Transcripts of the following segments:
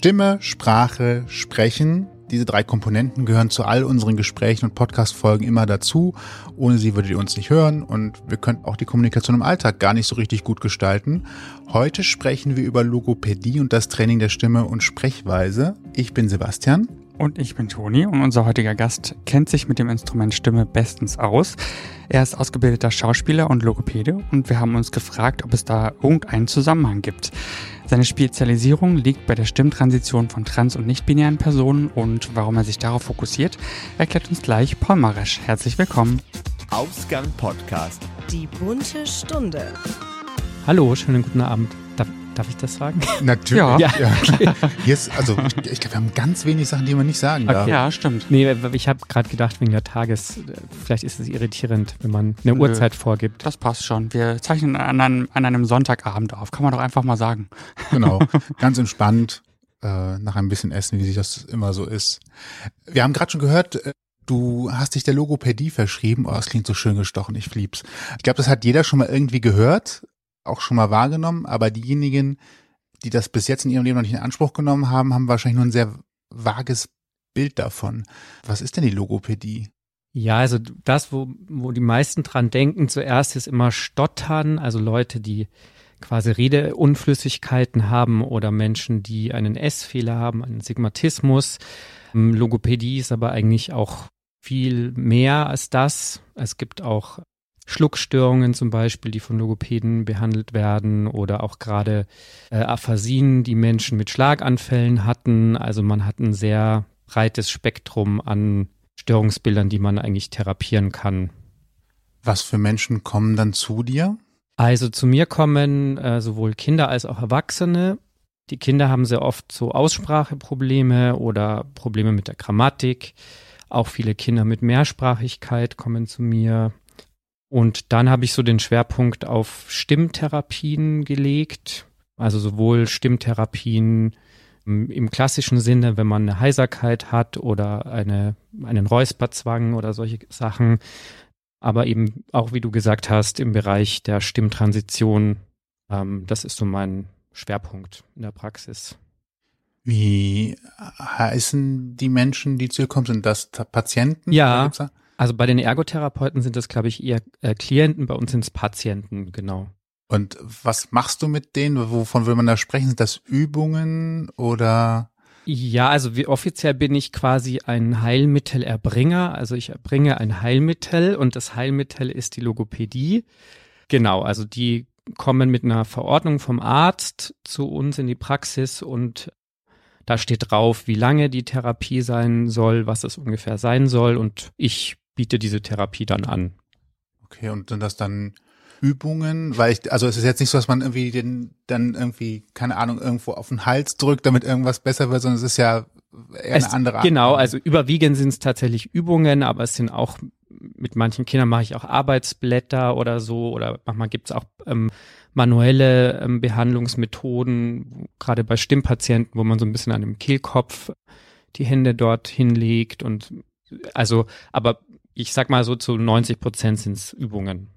Stimme, Sprache, Sprechen. Diese drei Komponenten gehören zu all unseren Gesprächen und Podcast-Folgen immer dazu. Ohne sie würdet ihr uns nicht hören und wir könnten auch die Kommunikation im Alltag gar nicht so richtig gut gestalten. Heute sprechen wir über Logopädie und das Training der Stimme und Sprechweise. Ich bin Sebastian. Und ich bin Toni und unser heutiger Gast kennt sich mit dem Instrument Stimme bestens aus. Er ist ausgebildeter Schauspieler und Logopäde und wir haben uns gefragt, ob es da irgendeinen Zusammenhang gibt. Seine Spezialisierung liegt bei der Stimmtransition von trans- und nicht-binären Personen und warum er sich darauf fokussiert, erklärt uns gleich Paul Maresch. Herzlich willkommen. Ausgang Podcast. Die bunte Stunde. Hallo, schönen guten Abend. Darf, ich das sagen? Natürlich. Ja. ja. Okay. Jetzt, also ich, ich glaube, wir haben ganz wenig Sachen, die man nicht sagen darf. Ja, stimmt. Nee, ich habe gerade gedacht, wegen der Tages, vielleicht ist es irritierend, wenn man eine Nö. Uhrzeit vorgibt. Das passt schon. Wir zeichnen an einem, an einem Sonntagabend auf. Kann man doch einfach mal sagen. Genau, ganz entspannt, äh, nach ein bisschen Essen, wie sich das immer so ist. Wir haben gerade schon gehört, äh, du hast dich der Logopädie verschrieben. Oh, das klingt so schön gestochen, ich lieb's. Ich glaube, das hat jeder schon mal irgendwie gehört, auch schon mal wahrgenommen, aber diejenigen, die das bis jetzt in ihrem Leben noch nicht in Anspruch genommen haben, haben wahrscheinlich nur ein sehr vages Bild davon. Was ist denn die Logopädie? Ja, also das, wo, wo die meisten dran denken, zuerst ist immer Stottern, also Leute, die quasi Redeunflüssigkeiten haben oder Menschen, die einen S-Fehler haben, einen Sigmatismus. Ähm, Logopädie ist aber eigentlich auch viel mehr als das. Es gibt auch Schluckstörungen zum Beispiel, die von Logopäden behandelt werden oder auch gerade äh, Aphasien, die Menschen mit Schlaganfällen hatten. Also man hat ein sehr breites Spektrum an Störungsbildern, die man eigentlich therapieren kann. Was für Menschen kommen dann zu dir? Also zu mir kommen äh, sowohl Kinder als auch Erwachsene. Die Kinder haben sehr oft so Ausspracheprobleme oder Probleme mit der Grammatik. Auch viele Kinder mit Mehrsprachigkeit kommen zu mir. Und dann habe ich so den Schwerpunkt auf Stimmtherapien gelegt. Also sowohl Stimmtherapien ähm, im klassischen Sinne, wenn man eine Heiserkeit hat oder eine, einen Räusperzwang oder solche Sachen. Aber eben auch, wie du gesagt hast, im Bereich der Stimmtransition. Ähm, das ist so mein Schwerpunkt in der Praxis. Wie heißen die Menschen, die zu dir kommen? Sind das Patienten? Ja. Also bei den Ergotherapeuten sind das, glaube ich, eher äh, Klienten, bei uns sind es Patienten, genau. Und was machst du mit denen? Wovon will man da sprechen? Sind das Übungen oder? Ja, also wie offiziell bin ich quasi ein Heilmittelerbringer. Also ich erbringe ein Heilmittel und das Heilmittel ist die Logopädie. Genau, also die kommen mit einer Verordnung vom Arzt zu uns in die Praxis und da steht drauf, wie lange die Therapie sein soll, was es ungefähr sein soll und ich biete diese Therapie dann an. Okay, und sind das dann Übungen? Weil ich, also es ist jetzt nicht so, dass man irgendwie den, dann irgendwie, keine Ahnung, irgendwo auf den Hals drückt, damit irgendwas besser wird, sondern es ist ja eher Es- eine andere Art. Genau, also überwiegend sind es tatsächlich Übungen, aber es sind auch, mit manchen Kindern mache ich auch Arbeitsblätter oder so, oder manchmal gibt es auch ähm, manuelle ähm, Behandlungsmethoden, gerade bei Stimmpatienten, wo man so ein bisschen an dem Kehlkopf die Hände dort hinlegt und also, aber ich sag mal so zu 90 Prozent sind es Übungen.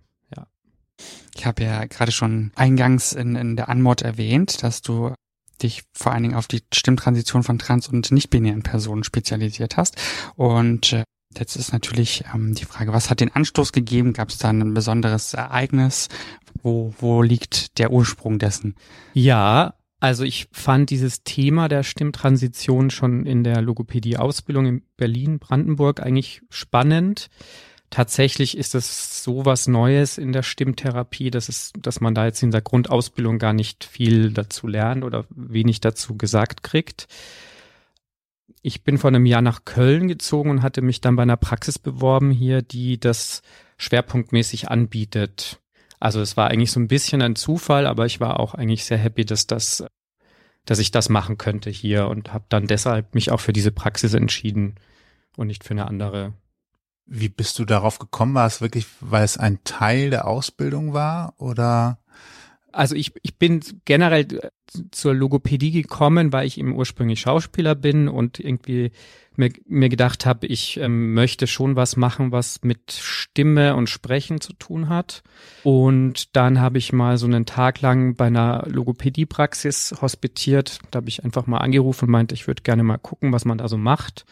Ich habe ja gerade schon eingangs in, in der Anmod erwähnt, dass du dich vor allen Dingen auf die Stimmtransition von trans- und nicht-binären Personen spezialisiert hast. Und äh, jetzt ist natürlich ähm, die Frage, was hat den Anstoß gegeben? Gab es da ein besonderes Ereignis? Wo, wo liegt der Ursprung dessen? Ja, also ich fand dieses Thema der Stimmtransition schon in der Logopädie-Ausbildung in Berlin, Brandenburg eigentlich spannend. Tatsächlich ist es so was Neues in der Stimmtherapie, dass es, dass man da jetzt in der Grundausbildung gar nicht viel dazu lernt oder wenig dazu gesagt kriegt. Ich bin vor einem Jahr nach Köln gezogen und hatte mich dann bei einer Praxis beworben hier, die das schwerpunktmäßig anbietet. Also es war eigentlich so ein bisschen ein Zufall, aber ich war auch eigentlich sehr happy, dass das, dass ich das machen könnte hier und habe dann deshalb mich auch für diese Praxis entschieden und nicht für eine andere. Wie bist du darauf gekommen? War es wirklich, weil es ein Teil der Ausbildung war oder Also ich, ich bin generell zur Logopädie gekommen, weil ich eben ursprünglich Schauspieler bin und irgendwie mir, mir gedacht habe, ich ähm, möchte schon was machen, was mit Stimme und Sprechen zu tun hat. Und dann habe ich mal so einen Tag lang bei einer Logopädiepraxis hospitiert. Da habe ich einfach mal angerufen und meinte, ich würde gerne mal gucken, was man da so macht.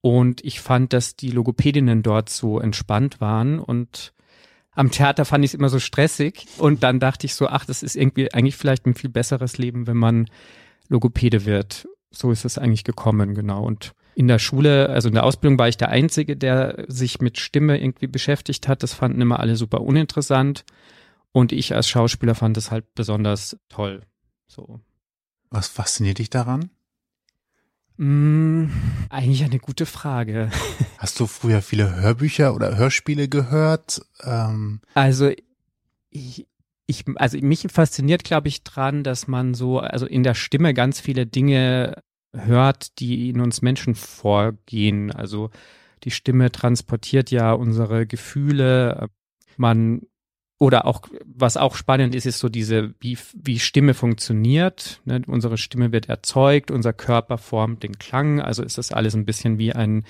Und ich fand, dass die Logopädinnen dort so entspannt waren und am Theater fand ich es immer so stressig und dann dachte ich so, ach, das ist irgendwie eigentlich vielleicht ein viel besseres Leben, wenn man Logopäde wird. So ist es eigentlich gekommen, genau. Und in der Schule, also in der Ausbildung war ich der Einzige, der sich mit Stimme irgendwie beschäftigt hat. Das fanden immer alle super uninteressant. Und ich als Schauspieler fand es halt besonders toll. So. Was fasziniert dich daran? Mm, eigentlich eine gute Frage. Hast du früher viele Hörbücher oder Hörspiele gehört? Ähm also ich, ich, also mich fasziniert, glaube ich, dran, dass man so, also in der Stimme ganz viele Dinge hört, die in uns Menschen vorgehen. Also die Stimme transportiert ja unsere Gefühle. Man oder auch, was auch spannend ist, ist so diese, wie, wie Stimme funktioniert. Ne? Unsere Stimme wird erzeugt, unser Körper formt den Klang. Also ist das alles ein bisschen wie ein,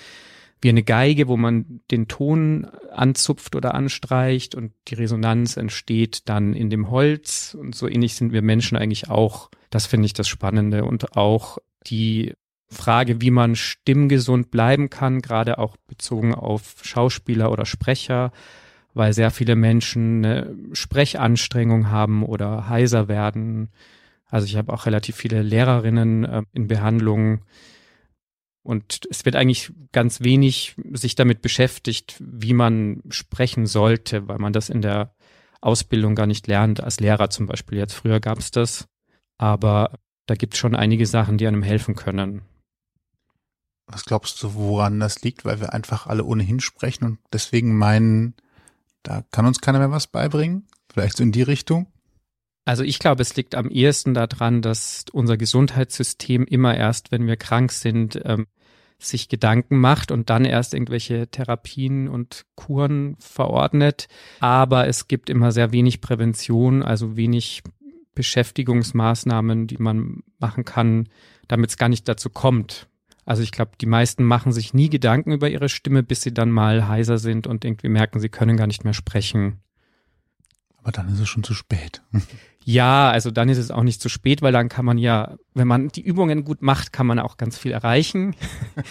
wie eine Geige, wo man den Ton anzupft oder anstreicht und die Resonanz entsteht dann in dem Holz. Und so ähnlich sind wir Menschen eigentlich auch. Das finde ich das Spannende. Und auch die Frage, wie man stimmgesund bleiben kann, gerade auch bezogen auf Schauspieler oder Sprecher weil sehr viele Menschen eine Sprechanstrengung haben oder heiser werden. Also ich habe auch relativ viele Lehrerinnen äh, in Behandlung und es wird eigentlich ganz wenig sich damit beschäftigt, wie man sprechen sollte, weil man das in der Ausbildung gar nicht lernt, als Lehrer zum Beispiel. Jetzt früher gab es das, aber da gibt es schon einige Sachen, die einem helfen können. Was glaubst du, woran das liegt? Weil wir einfach alle ohnehin sprechen und deswegen meinen, da kann uns keiner mehr was beibringen? Vielleicht so in die Richtung? Also ich glaube, es liegt am ehesten daran, dass unser Gesundheitssystem immer erst, wenn wir krank sind, ähm, sich Gedanken macht und dann erst irgendwelche Therapien und Kuren verordnet. Aber es gibt immer sehr wenig Prävention, also wenig Beschäftigungsmaßnahmen, die man machen kann, damit es gar nicht dazu kommt. Also ich glaube, die meisten machen sich nie Gedanken über ihre Stimme, bis sie dann mal heiser sind und irgendwie merken, sie können gar nicht mehr sprechen. Aber dann ist es schon zu spät. Ja, also dann ist es auch nicht zu spät, weil dann kann man ja, wenn man die Übungen gut macht, kann man auch ganz viel erreichen.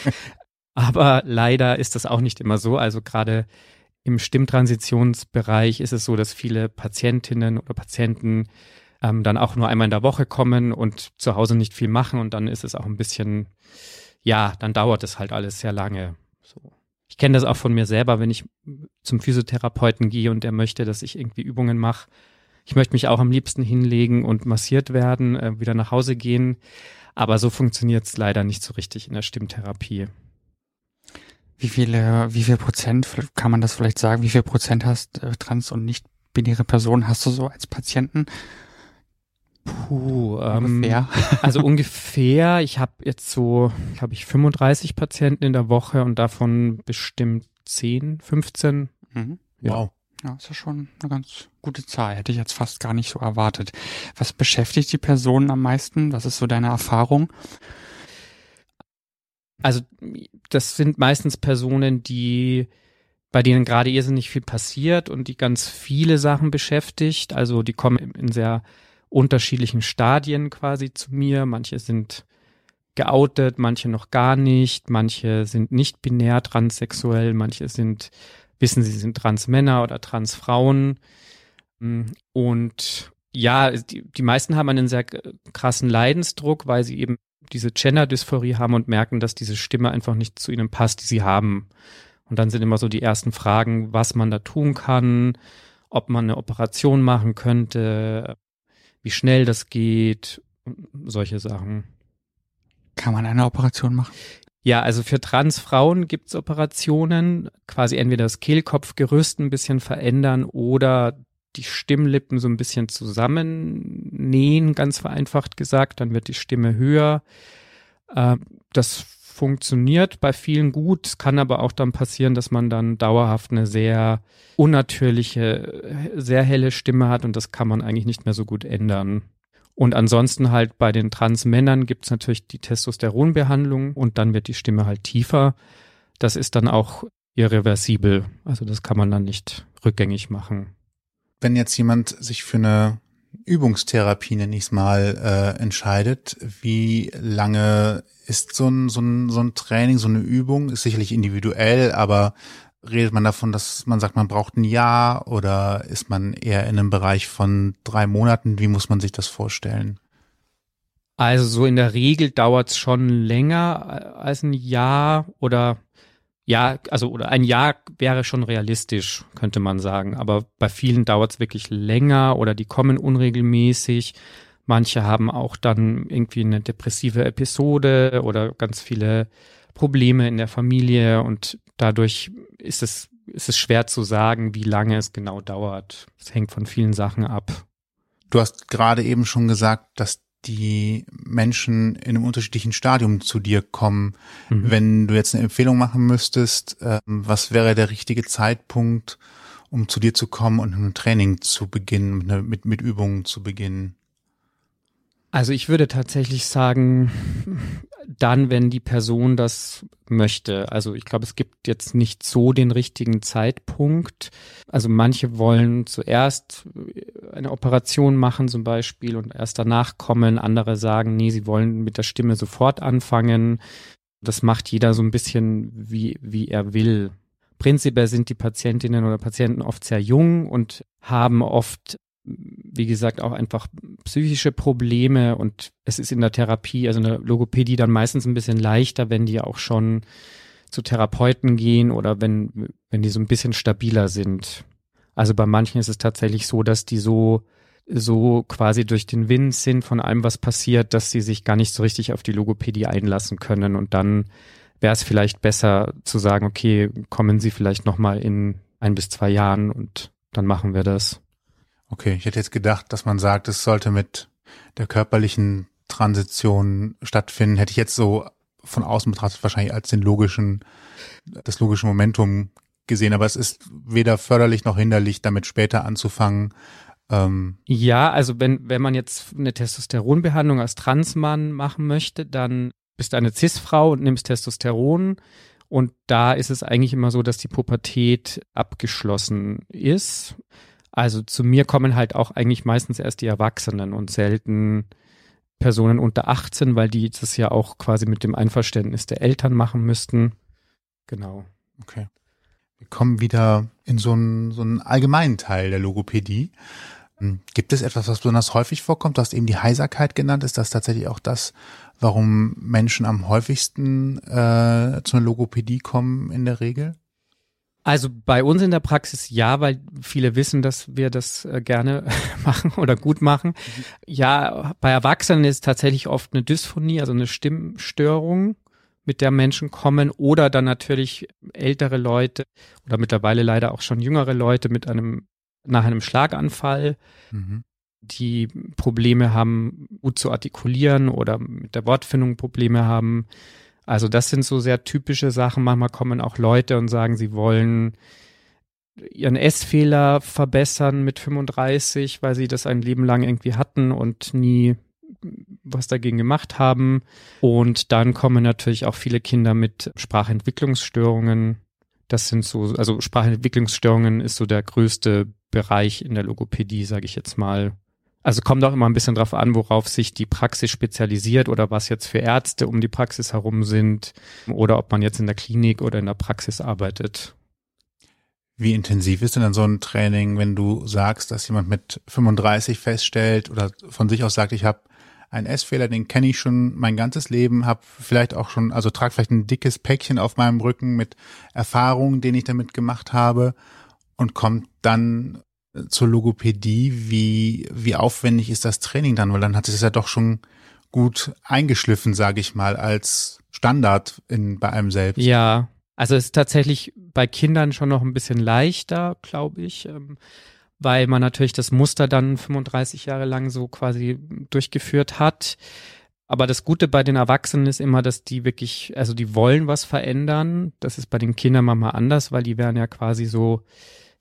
Aber leider ist das auch nicht immer so. Also gerade im Stimmtransitionsbereich ist es so, dass viele Patientinnen oder Patienten ähm, dann auch nur einmal in der Woche kommen und zu Hause nicht viel machen und dann ist es auch ein bisschen ja, dann dauert es halt alles sehr lange. So. Ich kenne das auch von mir selber, wenn ich zum Physiotherapeuten gehe und der möchte, dass ich irgendwie Übungen mache. Ich möchte mich auch am liebsten hinlegen und massiert werden, äh, wieder nach Hause gehen. Aber so funktioniert es leider nicht so richtig in der Stimmtherapie. Wie viele, wie viel Prozent, kann man das vielleicht sagen, wie viel Prozent hast äh, trans- und nicht-binäre Personen hast du so als Patienten? Puh, ähm, ungefähr. also ungefähr. Ich habe jetzt so, glaube ich, 35 Patienten in der Woche und davon bestimmt 10, 15. Mhm. Ja. Wow. Ja, ist ja schon eine ganz gute Zahl. Hätte ich jetzt fast gar nicht so erwartet. Was beschäftigt die Personen am meisten? Was ist so deine Erfahrung? Also, das sind meistens Personen, die bei denen gerade irrsinnig viel passiert und die ganz viele Sachen beschäftigt. Also die kommen in sehr unterschiedlichen Stadien quasi zu mir. Manche sind geoutet, manche noch gar nicht, manche sind nicht binär transsexuell, manche sind, wissen sie sind Transmänner oder Transfrauen. Und ja, die, die meisten haben einen sehr krassen Leidensdruck, weil sie eben diese Gender-Dysphorie haben und merken, dass diese Stimme einfach nicht zu ihnen passt, die sie haben. Und dann sind immer so die ersten Fragen, was man da tun kann, ob man eine Operation machen könnte, wie schnell das geht, solche Sachen. Kann man eine Operation machen? Ja, also für Transfrauen gibt's Operationen, quasi entweder das Kehlkopfgerüst ein bisschen verändern oder die Stimmlippen so ein bisschen zusammennähen, ganz vereinfacht gesagt, dann wird die Stimme höher. Ähm, das funktioniert bei vielen gut. Es kann aber auch dann passieren, dass man dann dauerhaft eine sehr unnatürliche, sehr helle Stimme hat und das kann man eigentlich nicht mehr so gut ändern. Und ansonsten halt bei den Transmännern gibt es natürlich die Testosteronbehandlung und dann wird die Stimme halt tiefer. Das ist dann auch irreversibel. Also das kann man dann nicht rückgängig machen. Wenn jetzt jemand sich für eine Übungstherapie, nenne ich es mal, äh, entscheidet, wie lange ist so ein, so, ein, so ein Training, so eine Übung? Ist sicherlich individuell, aber redet man davon, dass man sagt, man braucht ein Jahr oder ist man eher in einem Bereich von drei Monaten? Wie muss man sich das vorstellen? Also so in der Regel dauert es schon länger als ein Jahr oder ja, also oder ein Jahr wäre schon realistisch, könnte man sagen. Aber bei vielen dauert es wirklich länger oder die kommen unregelmäßig. Manche haben auch dann irgendwie eine depressive Episode oder ganz viele Probleme in der Familie und dadurch ist es, ist es schwer zu sagen, wie lange es genau dauert. Es hängt von vielen Sachen ab. Du hast gerade eben schon gesagt, dass die Menschen in einem unterschiedlichen Stadium zu dir kommen. Mhm. Wenn du jetzt eine Empfehlung machen müsstest, äh, was wäre der richtige Zeitpunkt, um zu dir zu kommen und ein Training zu beginnen, mit, mit Übungen zu beginnen? Also ich würde tatsächlich sagen, dann, wenn die Person das möchte. Also ich glaube, es gibt jetzt nicht so den richtigen Zeitpunkt. Also manche wollen zuerst eine Operation machen zum Beispiel und erst danach kommen. Andere sagen, nee, sie wollen mit der Stimme sofort anfangen. Das macht jeder so ein bisschen, wie, wie er will. Prinzipiell sind die Patientinnen oder Patienten oft sehr jung und haben oft wie gesagt, auch einfach psychische Probleme und es ist in der Therapie, also in der Logopädie dann meistens ein bisschen leichter, wenn die auch schon zu Therapeuten gehen oder wenn, wenn die so ein bisschen stabiler sind. Also bei manchen ist es tatsächlich so, dass die so, so quasi durch den Wind sind von allem, was passiert, dass sie sich gar nicht so richtig auf die Logopädie einlassen können und dann wäre es vielleicht besser zu sagen, okay, kommen Sie vielleicht nochmal in ein bis zwei Jahren und dann machen wir das. Okay, ich hätte jetzt gedacht, dass man sagt, es sollte mit der körperlichen Transition stattfinden. Hätte ich jetzt so von außen betrachtet wahrscheinlich als den logischen, das logische Momentum gesehen, aber es ist weder förderlich noch hinderlich, damit später anzufangen. Ähm ja, also wenn, wenn man jetzt eine Testosteronbehandlung als Transmann machen möchte, dann bist du eine Cis-Frau und nimmst Testosteron. Und da ist es eigentlich immer so, dass die Pubertät abgeschlossen ist. Also zu mir kommen halt auch eigentlich meistens erst die Erwachsenen und selten Personen unter 18, weil die das ja auch quasi mit dem Einverständnis der Eltern machen müssten. Genau. Okay. Wir kommen wieder in so einen, so einen allgemeinen Teil der Logopädie. Hm, gibt es etwas, was besonders häufig vorkommt? Du hast eben die Heiserkeit genannt. Ist das tatsächlich auch das, warum Menschen am häufigsten äh, zu einer Logopädie kommen in der Regel? Also bei uns in der Praxis ja, weil viele wissen, dass wir das äh, gerne machen oder gut machen. Mhm. Ja, bei Erwachsenen ist tatsächlich oft eine Dysphonie, also eine Stimmstörung, mit der Menschen kommen oder dann natürlich ältere Leute oder mittlerweile leider auch schon jüngere Leute mit einem nach einem Schlaganfall, mhm. die Probleme haben, gut zu artikulieren oder mit der Wortfindung Probleme haben. Also das sind so sehr typische Sachen. Manchmal kommen auch Leute und sagen, sie wollen ihren Essfehler verbessern mit 35, weil sie das ein Leben lang irgendwie hatten und nie was dagegen gemacht haben. Und dann kommen natürlich auch viele Kinder mit Sprachentwicklungsstörungen. Das sind so, also Sprachentwicklungsstörungen ist so der größte Bereich in der Logopädie, sage ich jetzt mal. Also kommt auch immer ein bisschen drauf an, worauf sich die Praxis spezialisiert oder was jetzt für Ärzte um die Praxis herum sind oder ob man jetzt in der Klinik oder in der Praxis arbeitet. Wie intensiv ist denn dann so ein Training, wenn du sagst, dass jemand mit 35 feststellt oder von sich aus sagt, ich habe einen Essfehler, den kenne ich schon mein ganzes Leben, habe vielleicht auch schon, also trage vielleicht ein dickes Päckchen auf meinem Rücken mit Erfahrungen, den ich damit gemacht habe und kommt dann zur Logopädie, wie, wie aufwendig ist das Training dann? Weil dann hat es ja doch schon gut eingeschliffen, sage ich mal, als Standard in, bei einem selbst. Ja, also es ist tatsächlich bei Kindern schon noch ein bisschen leichter, glaube ich, ähm, weil man natürlich das Muster dann 35 Jahre lang so quasi durchgeführt hat. Aber das Gute bei den Erwachsenen ist immer, dass die wirklich, also die wollen was verändern. Das ist bei den Kindern manchmal anders, weil die werden ja quasi so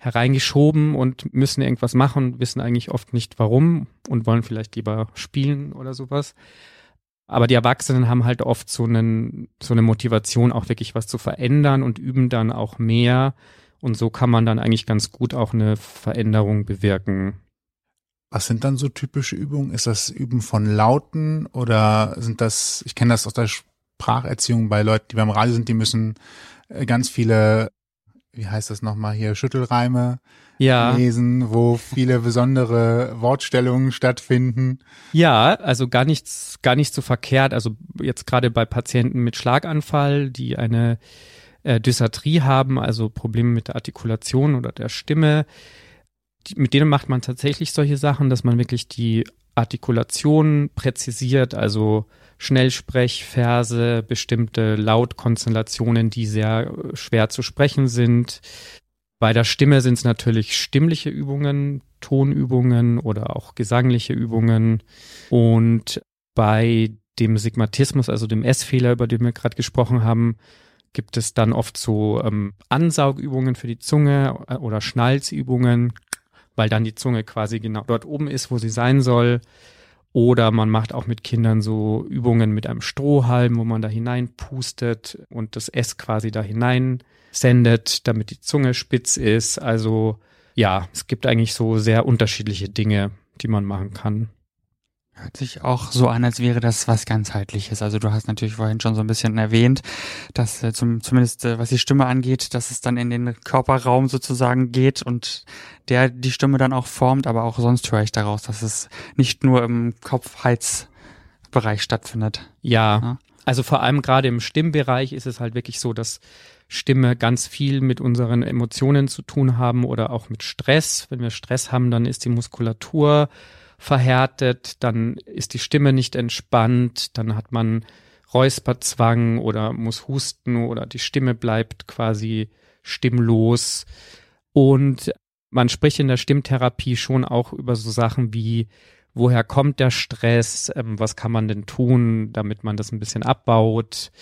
hereingeschoben und müssen irgendwas machen, wissen eigentlich oft nicht warum und wollen vielleicht lieber spielen oder sowas. Aber die Erwachsenen haben halt oft so, einen, so eine Motivation, auch wirklich was zu verändern und üben dann auch mehr. Und so kann man dann eigentlich ganz gut auch eine Veränderung bewirken. Was sind dann so typische Übungen? Ist das Üben von Lauten oder sind das, ich kenne das aus der Spracherziehung bei Leuten, die beim Radio sind, die müssen äh, ganz viele, wie heißt das nochmal hier, Schüttelreime ja. lesen, wo viele besondere Wortstellungen stattfinden. Ja, also gar nichts, gar nicht so verkehrt. Also jetzt gerade bei Patienten mit Schlaganfall, die eine äh, Dysarthrie haben, also Probleme mit der Artikulation oder der Stimme, die, mit denen macht man tatsächlich solche Sachen, dass man wirklich die Artikulation präzisiert, also Schnellsprechverse, bestimmte Lautkonstellationen, die sehr äh, schwer zu sprechen sind. Bei der Stimme sind es natürlich stimmliche Übungen, Tonübungen oder auch gesangliche Übungen. Und bei dem Sigmatismus, also dem S-Fehler, über den wir gerade gesprochen haben, gibt es dann oft so ähm, Ansaugübungen für die Zunge äh, oder Schnalzübungen, weil dann die Zunge quasi genau dort oben ist, wo sie sein soll. Oder man macht auch mit Kindern so Übungen mit einem Strohhalm, wo man da hineinpustet und das S quasi da hinein sendet, damit die Zunge spitz ist. Also ja, es gibt eigentlich so sehr unterschiedliche Dinge, die man machen kann. Hört sich auch so an, als wäre das was ganzheitliches. Also du hast natürlich vorhin schon so ein bisschen erwähnt, dass äh, zum, zumindest äh, was die Stimme angeht, dass es dann in den Körperraum sozusagen geht und der die Stimme dann auch formt, aber auch sonst höre ich daraus, dass es nicht nur im Kopfheizbereich stattfindet. Ja, ja, also vor allem gerade im Stimmbereich ist es halt wirklich so, dass Stimme ganz viel mit unseren Emotionen zu tun haben oder auch mit Stress. Wenn wir Stress haben, dann ist die Muskulatur verhärtet, dann ist die Stimme nicht entspannt, dann hat man Räusperzwang oder muss husten oder die Stimme bleibt quasi stimmlos. Und man spricht in der Stimmtherapie schon auch über so Sachen wie, woher kommt der Stress, ähm, was kann man denn tun, damit man das ein bisschen abbaut.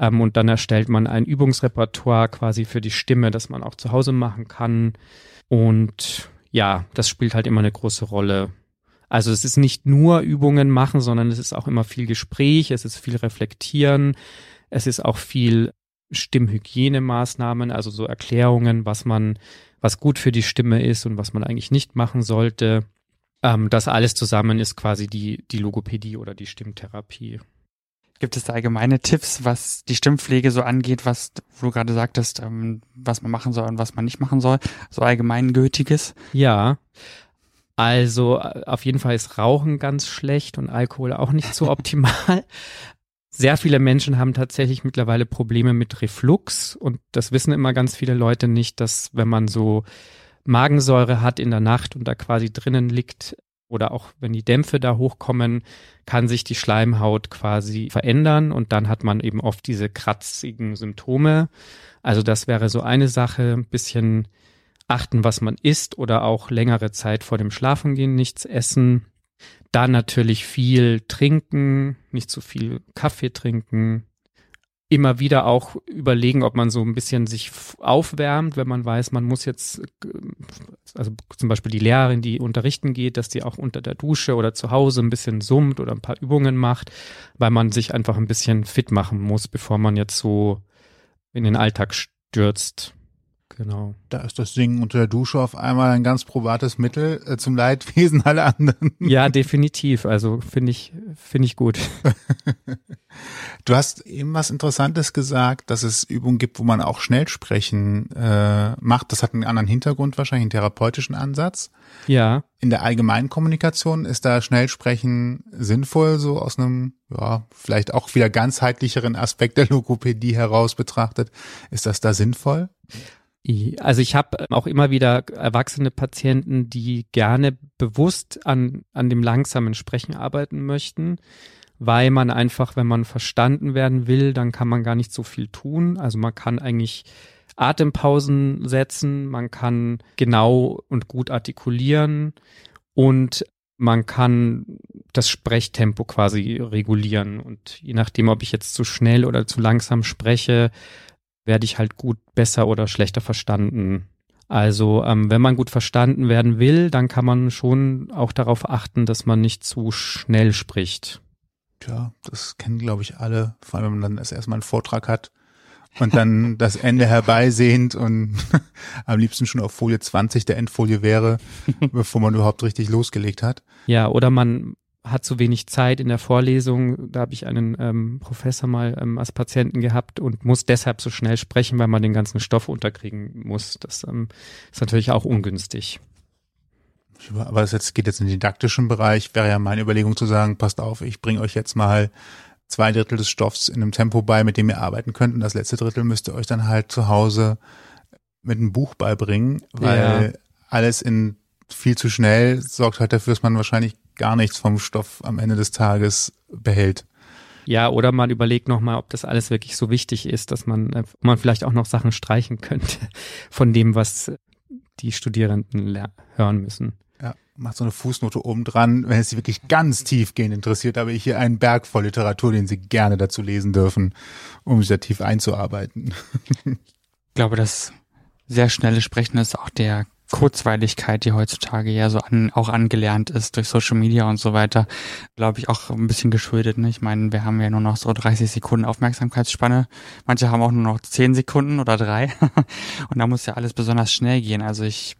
Ähm, und dann erstellt man ein Übungsrepertoire quasi für die Stimme, das man auch zu Hause machen kann. Und ja, das spielt halt immer eine große Rolle. Also es ist nicht nur Übungen machen, sondern es ist auch immer viel Gespräch, es ist viel Reflektieren, es ist auch viel Stimmhygienemaßnahmen, also so Erklärungen, was man, was gut für die Stimme ist und was man eigentlich nicht machen sollte. Ähm, das alles zusammen ist quasi die, die Logopädie oder die Stimmtherapie. Gibt es da allgemeine Tipps, was die Stimmpflege so angeht, was wo du gerade sagtest, ähm, was man machen soll und was man nicht machen soll? So allgemeingültiges? Ja, also auf jeden Fall ist Rauchen ganz schlecht und Alkohol auch nicht so optimal. Sehr viele Menschen haben tatsächlich mittlerweile Probleme mit Reflux und das wissen immer ganz viele Leute nicht, dass wenn man so Magensäure hat in der Nacht und da quasi drinnen liegt oder auch wenn die Dämpfe da hochkommen, kann sich die Schleimhaut quasi verändern und dann hat man eben oft diese kratzigen Symptome. Also das wäre so eine Sache, ein bisschen achten, was man isst oder auch längere Zeit vor dem Schlafengehen nichts essen. Dann natürlich viel trinken, nicht zu viel Kaffee trinken. Immer wieder auch überlegen, ob man so ein bisschen sich aufwärmt, wenn man weiß, man muss jetzt, also zum Beispiel die Lehrerin, die unterrichten geht, dass die auch unter der Dusche oder zu Hause ein bisschen summt oder ein paar Übungen macht, weil man sich einfach ein bisschen fit machen muss, bevor man jetzt so in den Alltag stürzt. Genau. Da ist das Singen unter der Dusche auf einmal ein ganz probates Mittel äh, zum Leidwesen aller anderen. Ja, definitiv. Also finde ich, finde ich gut. du hast eben was Interessantes gesagt, dass es Übungen gibt, wo man auch schnell sprechen äh, macht. Das hat einen anderen Hintergrund wahrscheinlich, einen therapeutischen Ansatz. Ja. In der allgemeinen Kommunikation ist da Schnellsprechen sinnvoll, so aus einem, ja, vielleicht auch wieder ganzheitlicheren Aspekt der Logopädie heraus betrachtet. Ist das da sinnvoll? Also ich habe auch immer wieder erwachsene Patienten, die gerne bewusst an, an dem langsamen Sprechen arbeiten möchten, weil man einfach, wenn man verstanden werden will, dann kann man gar nicht so viel tun. Also man kann eigentlich Atempausen setzen, man kann genau und gut artikulieren und man kann das Sprechtempo quasi regulieren. Und je nachdem, ob ich jetzt zu schnell oder zu langsam spreche, werde ich halt gut besser oder schlechter verstanden. Also ähm, wenn man gut verstanden werden will, dann kann man schon auch darauf achten, dass man nicht zu schnell spricht. Tja, das kennen, glaube ich, alle, vor allem wenn man dann erst erstmal einen Vortrag hat und dann das Ende herbeisehnt und am liebsten schon auf Folie 20 der Endfolie wäre, bevor man überhaupt richtig losgelegt hat. Ja, oder man hat zu wenig Zeit in der Vorlesung. Da habe ich einen ähm, Professor mal ähm, als Patienten gehabt und muss deshalb so schnell sprechen, weil man den ganzen Stoff unterkriegen muss. Das ähm, ist natürlich auch ungünstig. Aber es jetzt geht jetzt in den didaktischen Bereich, wäre ja meine Überlegung zu sagen, passt auf, ich bringe euch jetzt mal zwei Drittel des Stoffs in einem Tempo bei, mit dem ihr arbeiten könnt. Und das letzte Drittel müsst ihr euch dann halt zu Hause mit einem Buch beibringen, weil ja. alles in viel zu schnell sorgt halt dafür, dass man wahrscheinlich gar nichts vom Stoff am Ende des Tages behält. Ja, oder man überlegt nochmal, ob das alles wirklich so wichtig ist, dass man, äh, man vielleicht auch noch Sachen streichen könnte von dem, was die Studierenden hören müssen. Ja, macht so eine Fußnote oben dran, wenn es Sie wirklich ganz tiefgehend interessiert, habe ich hier einen Berg voll Literatur, den Sie gerne dazu lesen dürfen, um sich da tief einzuarbeiten. Ich glaube, das sehr schnelle Sprechen ist auch der Kurzweiligkeit, die heutzutage ja so an, auch angelernt ist durch Social Media und so weiter, glaube ich auch ein bisschen geschuldet. Ne? Ich meine, wir haben ja nur noch so 30 Sekunden Aufmerksamkeitsspanne. Manche haben auch nur noch 10 Sekunden oder drei. und da muss ja alles besonders schnell gehen. Also ich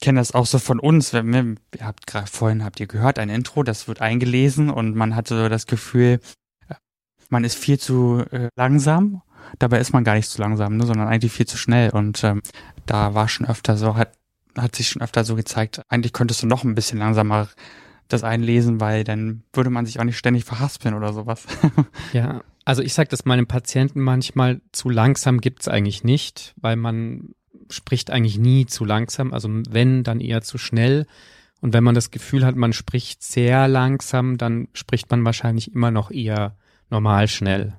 kenne das auch so von uns. Wenn wir, ihr habt gerade vorhin habt ihr gehört, ein Intro, das wird eingelesen und man hatte so das Gefühl, man ist viel zu äh, langsam. Dabei ist man gar nicht zu langsam, ne, sondern eigentlich viel zu schnell. Und ähm, da war schon öfter so, hat hat sich schon öfter so gezeigt, eigentlich könntest du noch ein bisschen langsamer das einlesen, weil dann würde man sich auch nicht ständig verhaspeln oder sowas. ja, also ich sage das meinen Patienten manchmal, zu langsam gibt's eigentlich nicht, weil man spricht eigentlich nie zu langsam, also wenn, dann eher zu schnell. Und wenn man das Gefühl hat, man spricht sehr langsam, dann spricht man wahrscheinlich immer noch eher normal schnell.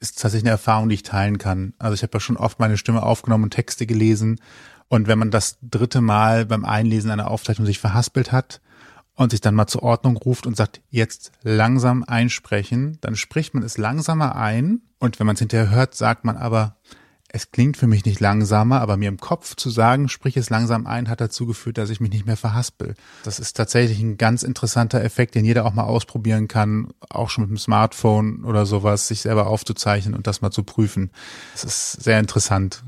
Ist tatsächlich eine Erfahrung, die ich teilen kann. Also ich habe ja schon oft meine Stimme aufgenommen und Texte gelesen und wenn man das dritte Mal beim Einlesen einer Aufzeichnung sich verhaspelt hat und sich dann mal zur Ordnung ruft und sagt, jetzt langsam einsprechen, dann spricht man es langsamer ein. Und wenn man es hinterher hört, sagt man aber, es klingt für mich nicht langsamer, aber mir im Kopf zu sagen, sprich es langsam ein, hat dazu geführt, dass ich mich nicht mehr verhaspel. Das ist tatsächlich ein ganz interessanter Effekt, den jeder auch mal ausprobieren kann, auch schon mit dem Smartphone oder sowas, sich selber aufzuzeichnen und das mal zu prüfen. Das ist sehr interessant.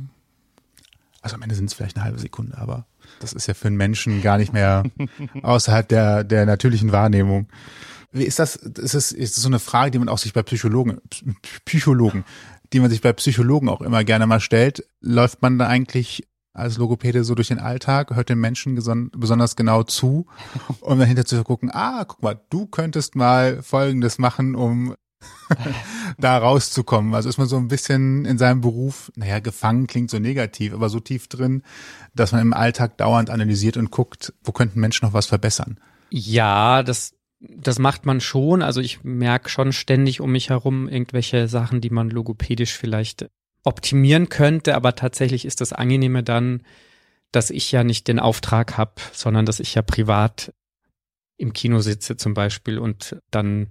Also am Ende sind es vielleicht eine halbe Sekunde, aber das ist ja für einen Menschen gar nicht mehr außerhalb der, der natürlichen Wahrnehmung. Wie ist das? Ist es, ist das so eine Frage, die man auch sich bei Psychologen, Psychologen, die man sich bei Psychologen auch immer gerne mal stellt? Läuft man da eigentlich als Logopäde so durch den Alltag, hört den Menschen besonders genau zu, um dann hinterher zu gucken, ah, guck mal, du könntest mal Folgendes machen, um da rauszukommen. Also ist man so ein bisschen in seinem Beruf, naja, gefangen klingt so negativ, aber so tief drin, dass man im Alltag dauernd analysiert und guckt, wo könnten Menschen noch was verbessern. Ja, das, das macht man schon. Also ich merke schon ständig um mich herum irgendwelche Sachen, die man logopädisch vielleicht optimieren könnte, aber tatsächlich ist das Angenehme dann, dass ich ja nicht den Auftrag habe, sondern dass ich ja privat im Kino sitze zum Beispiel und dann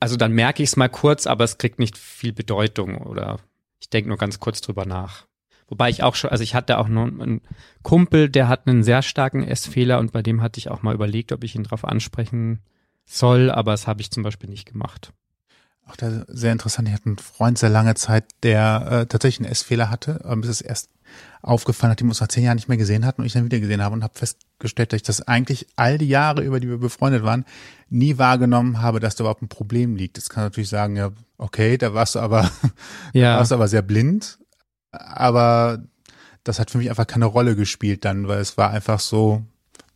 also dann merke ich es mal kurz, aber es kriegt nicht viel Bedeutung oder ich denke nur ganz kurz drüber nach. Wobei ich auch schon, also ich hatte auch noch einen Kumpel, der hat einen sehr starken Essfehler und bei dem hatte ich auch mal überlegt, ob ich ihn darauf ansprechen soll, aber das habe ich zum Beispiel nicht gemacht. Auch da sehr interessant. Ich hatte einen Freund sehr lange Zeit, der äh, tatsächlich einen Essfehler hatte, bis es erst aufgefallen hat, die wir uns nach zehn Jahren nicht mehr gesehen hatten und ich dann wieder gesehen habe und habe festgestellt, dass ich das eigentlich all die Jahre, über die wir befreundet waren, nie wahrgenommen habe, dass da überhaupt ein Problem liegt. Das kann natürlich sagen, ja, okay, da warst du aber, ja. da warst du aber sehr blind, aber das hat für mich einfach keine Rolle gespielt dann, weil es war einfach so,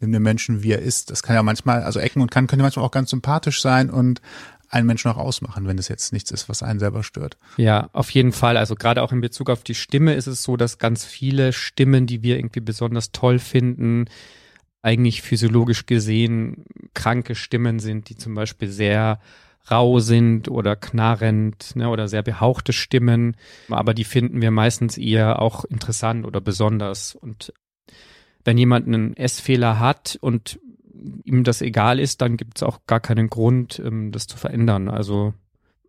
nimm den Menschen, wie er ist. Das kann ja manchmal, also Ecken und Kanten können ja manchmal auch ganz sympathisch sein und einen Menschen auch ausmachen, wenn es jetzt nichts ist, was einen selber stört. Ja, auf jeden Fall. Also gerade auch in Bezug auf die Stimme ist es so, dass ganz viele Stimmen, die wir irgendwie besonders toll finden, eigentlich physiologisch gesehen kranke Stimmen sind, die zum Beispiel sehr rau sind oder knarrend ne, oder sehr behauchte Stimmen. Aber die finden wir meistens eher auch interessant oder besonders. Und wenn jemand einen Essfehler hat und ihm das egal ist, dann gibt es auch gar keinen Grund, ähm, das zu verändern. Also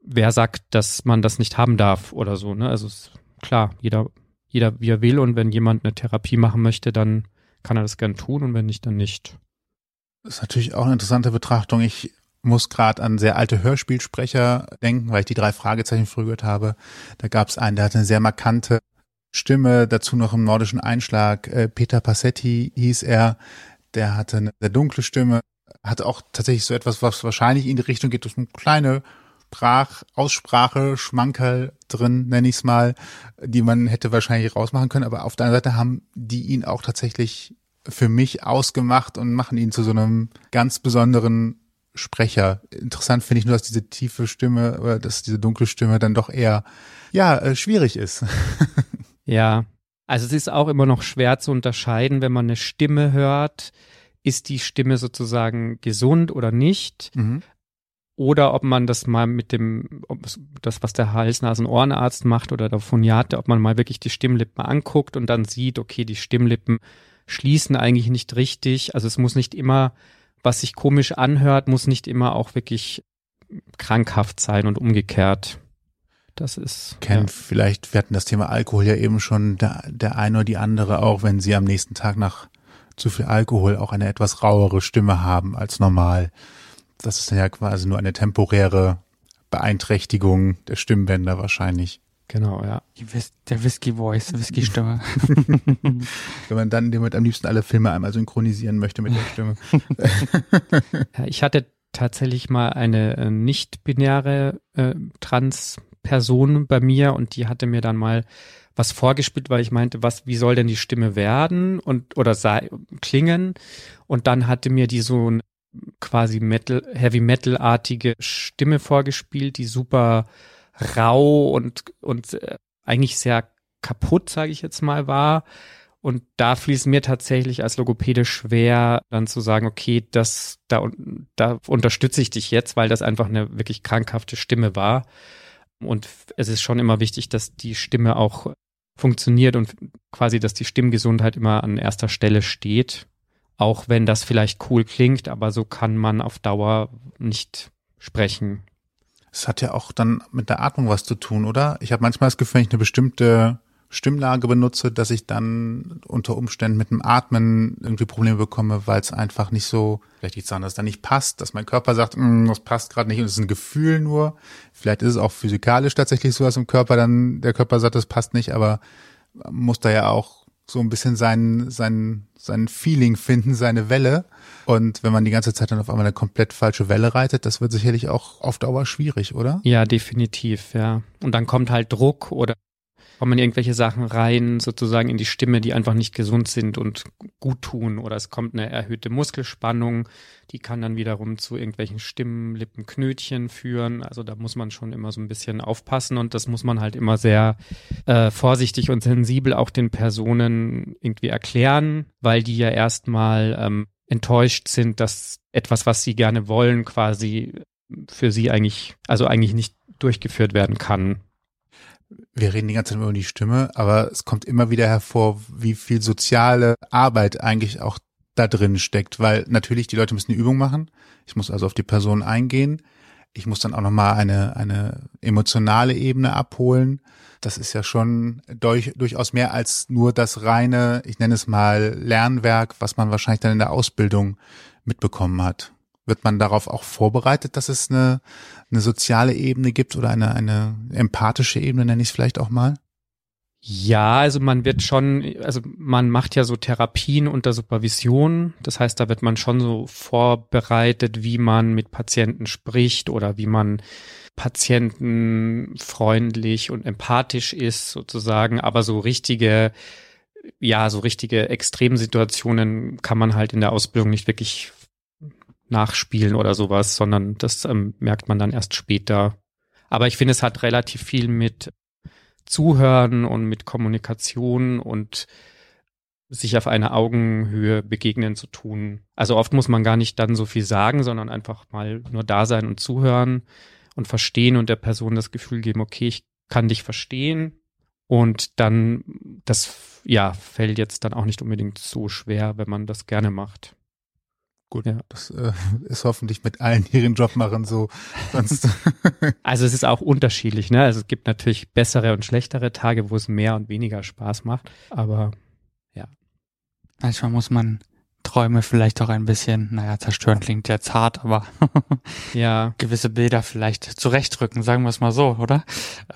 wer sagt, dass man das nicht haben darf oder so, ne? Also klar, jeder, jeder wie er will und wenn jemand eine Therapie machen möchte, dann kann er das gern tun und wenn nicht, dann nicht. Das ist natürlich auch eine interessante Betrachtung. Ich muss gerade an sehr alte Hörspielsprecher denken, weil ich die drei Fragezeichen früher gehört habe. Da gab es einen, der hatte eine sehr markante Stimme, dazu noch im nordischen Einschlag. Äh, Peter Passetti hieß er, der hatte eine sehr dunkle Stimme, hatte auch tatsächlich so etwas, was wahrscheinlich in die Richtung geht, durch eine kleine Sprach, Aussprache, Schmankerl drin, nenne ich es mal, die man hätte wahrscheinlich rausmachen können. Aber auf der anderen Seite haben die ihn auch tatsächlich für mich ausgemacht und machen ihn zu so einem ganz besonderen Sprecher. Interessant finde ich nur, dass diese tiefe Stimme dass diese dunkle Stimme dann doch eher, ja, äh, schwierig ist. ja, also es ist auch immer noch schwer zu unterscheiden, wenn man eine Stimme hört, ist die Stimme sozusagen gesund oder nicht. Mhm oder ob man das mal mit dem, das, was der Hals-Nasen-Ohrenarzt macht oder der Phoniate, ob man mal wirklich die Stimmlippen anguckt und dann sieht, okay, die Stimmlippen schließen eigentlich nicht richtig. Also es muss nicht immer, was sich komisch anhört, muss nicht immer auch wirklich krankhaft sein und umgekehrt. Das ist. Ken, ja. vielleicht, wir hatten das Thema Alkohol ja eben schon, der, der eine oder die andere auch, wenn sie am nächsten Tag nach zu viel Alkohol auch eine etwas rauere Stimme haben als normal das ist dann ja quasi nur eine temporäre Beeinträchtigung der Stimmbänder wahrscheinlich. Genau, ja. Whis der Whisky Voice, Whisky Stimme. Wenn man dann damit am liebsten alle Filme einmal synchronisieren möchte mit der Stimme. ich hatte tatsächlich mal eine äh, nicht-binäre äh, Trans-Person bei mir und die hatte mir dann mal was vorgespielt, weil ich meinte, was, wie soll denn die Stimme werden und oder sei, klingen? Und dann hatte mir die so ein quasi Metal, Heavy Metal-artige Stimme vorgespielt, die super rau und, und äh, eigentlich sehr kaputt, sage ich jetzt mal, war. Und da es mir tatsächlich als Logopäde schwer, dann zu sagen, okay, das, da, da unterstütze ich dich jetzt, weil das einfach eine wirklich krankhafte Stimme war. Und es ist schon immer wichtig, dass die Stimme auch funktioniert und quasi, dass die Stimmgesundheit immer an erster Stelle steht auch wenn das vielleicht cool klingt, aber so kann man auf Dauer nicht sprechen. Es hat ja auch dann mit der Atmung was zu tun, oder? Ich habe manchmal das Gefühl, wenn ich eine bestimmte Stimmlage benutze, dass ich dann unter Umständen mit dem Atmen irgendwie Probleme bekomme, weil es einfach nicht so, es daran, dass es dann nicht passt, dass mein Körper sagt, mm, das passt gerade nicht und es ist ein Gefühl nur. Vielleicht ist es auch physikalisch tatsächlich so, dass im Körper dann der Körper sagt, das passt nicht, aber muss da ja auch so ein bisschen sein, sein, sein Feeling finden, seine Welle. Und wenn man die ganze Zeit dann auf einmal eine komplett falsche Welle reitet, das wird sicherlich auch auf Dauer schwierig, oder? Ja, definitiv, ja. Und dann kommt halt Druck oder kommen irgendwelche Sachen rein, sozusagen in die Stimme, die einfach nicht gesund sind und gut tun. Oder es kommt eine erhöhte Muskelspannung, die kann dann wiederum zu irgendwelchen Stimmlippenknötchen führen. Also da muss man schon immer so ein bisschen aufpassen und das muss man halt immer sehr äh, vorsichtig und sensibel auch den Personen irgendwie erklären, weil die ja erstmal ähm, enttäuscht sind, dass etwas, was sie gerne wollen, quasi für sie eigentlich, also eigentlich nicht durchgeführt werden kann wir reden die ganze Zeit über die Stimme, aber es kommt immer wieder hervor, wie viel soziale Arbeit eigentlich auch da drin steckt, weil natürlich die Leute müssen die Übung machen. Ich muss also auf die Person eingehen. Ich muss dann auch nochmal eine, eine emotionale Ebene abholen. Das ist ja schon durch, durchaus mehr als nur das reine, ich nenne es mal Lernwerk, was man wahrscheinlich dann in der Ausbildung mitbekommen hat. Wird man darauf auch vorbereitet, dass es eine, eine soziale Ebene gibt oder eine, eine empathische Ebene, nenne ich es vielleicht auch mal? Ja, also man wird schon, also man macht ja so Therapien unter Supervision. Das heißt, da wird man schon so vorbereitet, wie man mit Patienten spricht oder wie man Patienten freundlich und empathisch ist sozusagen. Aber so richtige, ja, so richtige Extremsituationen kann man halt in der Ausbildung nicht wirklich nachspielen oder sowas, sondern das ähm, merkt man dann erst später. Aber ich finde, es hat relativ viel mit Zuhören und mit Kommunikation und sich auf einer Augenhöhe begegnen zu tun. Also oft muss man gar nicht dann so viel sagen, sondern einfach mal nur da sein und zuhören und verstehen und der Person das Gefühl geben, okay, ich kann dich verstehen. Und dann, das, ja, fällt jetzt dann auch nicht unbedingt so schwer, wenn man das gerne macht. Gut, Ja. das äh, ist hoffentlich mit allen, die ihren Job machen, so. Sonst Also es ist auch unterschiedlich, ne? Also es gibt natürlich bessere und schlechtere Tage, wo es mehr und weniger Spaß macht. Aber Manchmal muss man Träume vielleicht auch ein bisschen, naja, zerstören klingt jetzt hart, aber ja, gewisse Bilder vielleicht zurechtrücken, sagen wir es mal so, oder?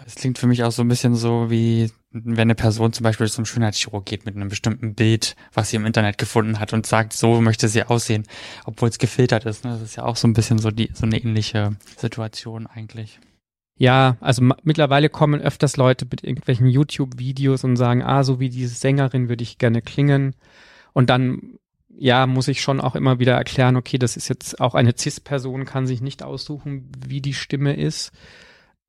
Es klingt für mich auch so ein bisschen so wie, wenn eine Person zum Beispiel zum Schönheitschirurg geht mit einem bestimmten Bild, was sie im Internet gefunden hat und sagt, so möchte sie aussehen, obwohl es gefiltert ist. Ne? Das ist ja auch so ein bisschen so die so eine ähnliche Situation eigentlich. Ja, also mittlerweile kommen öfters Leute mit irgendwelchen YouTube-Videos und sagen, ah, so wie diese Sängerin würde ich gerne klingen. Und dann, ja, muss ich schon auch immer wieder erklären, okay, das ist jetzt auch eine CIS-Person, kann sich nicht aussuchen, wie die Stimme ist.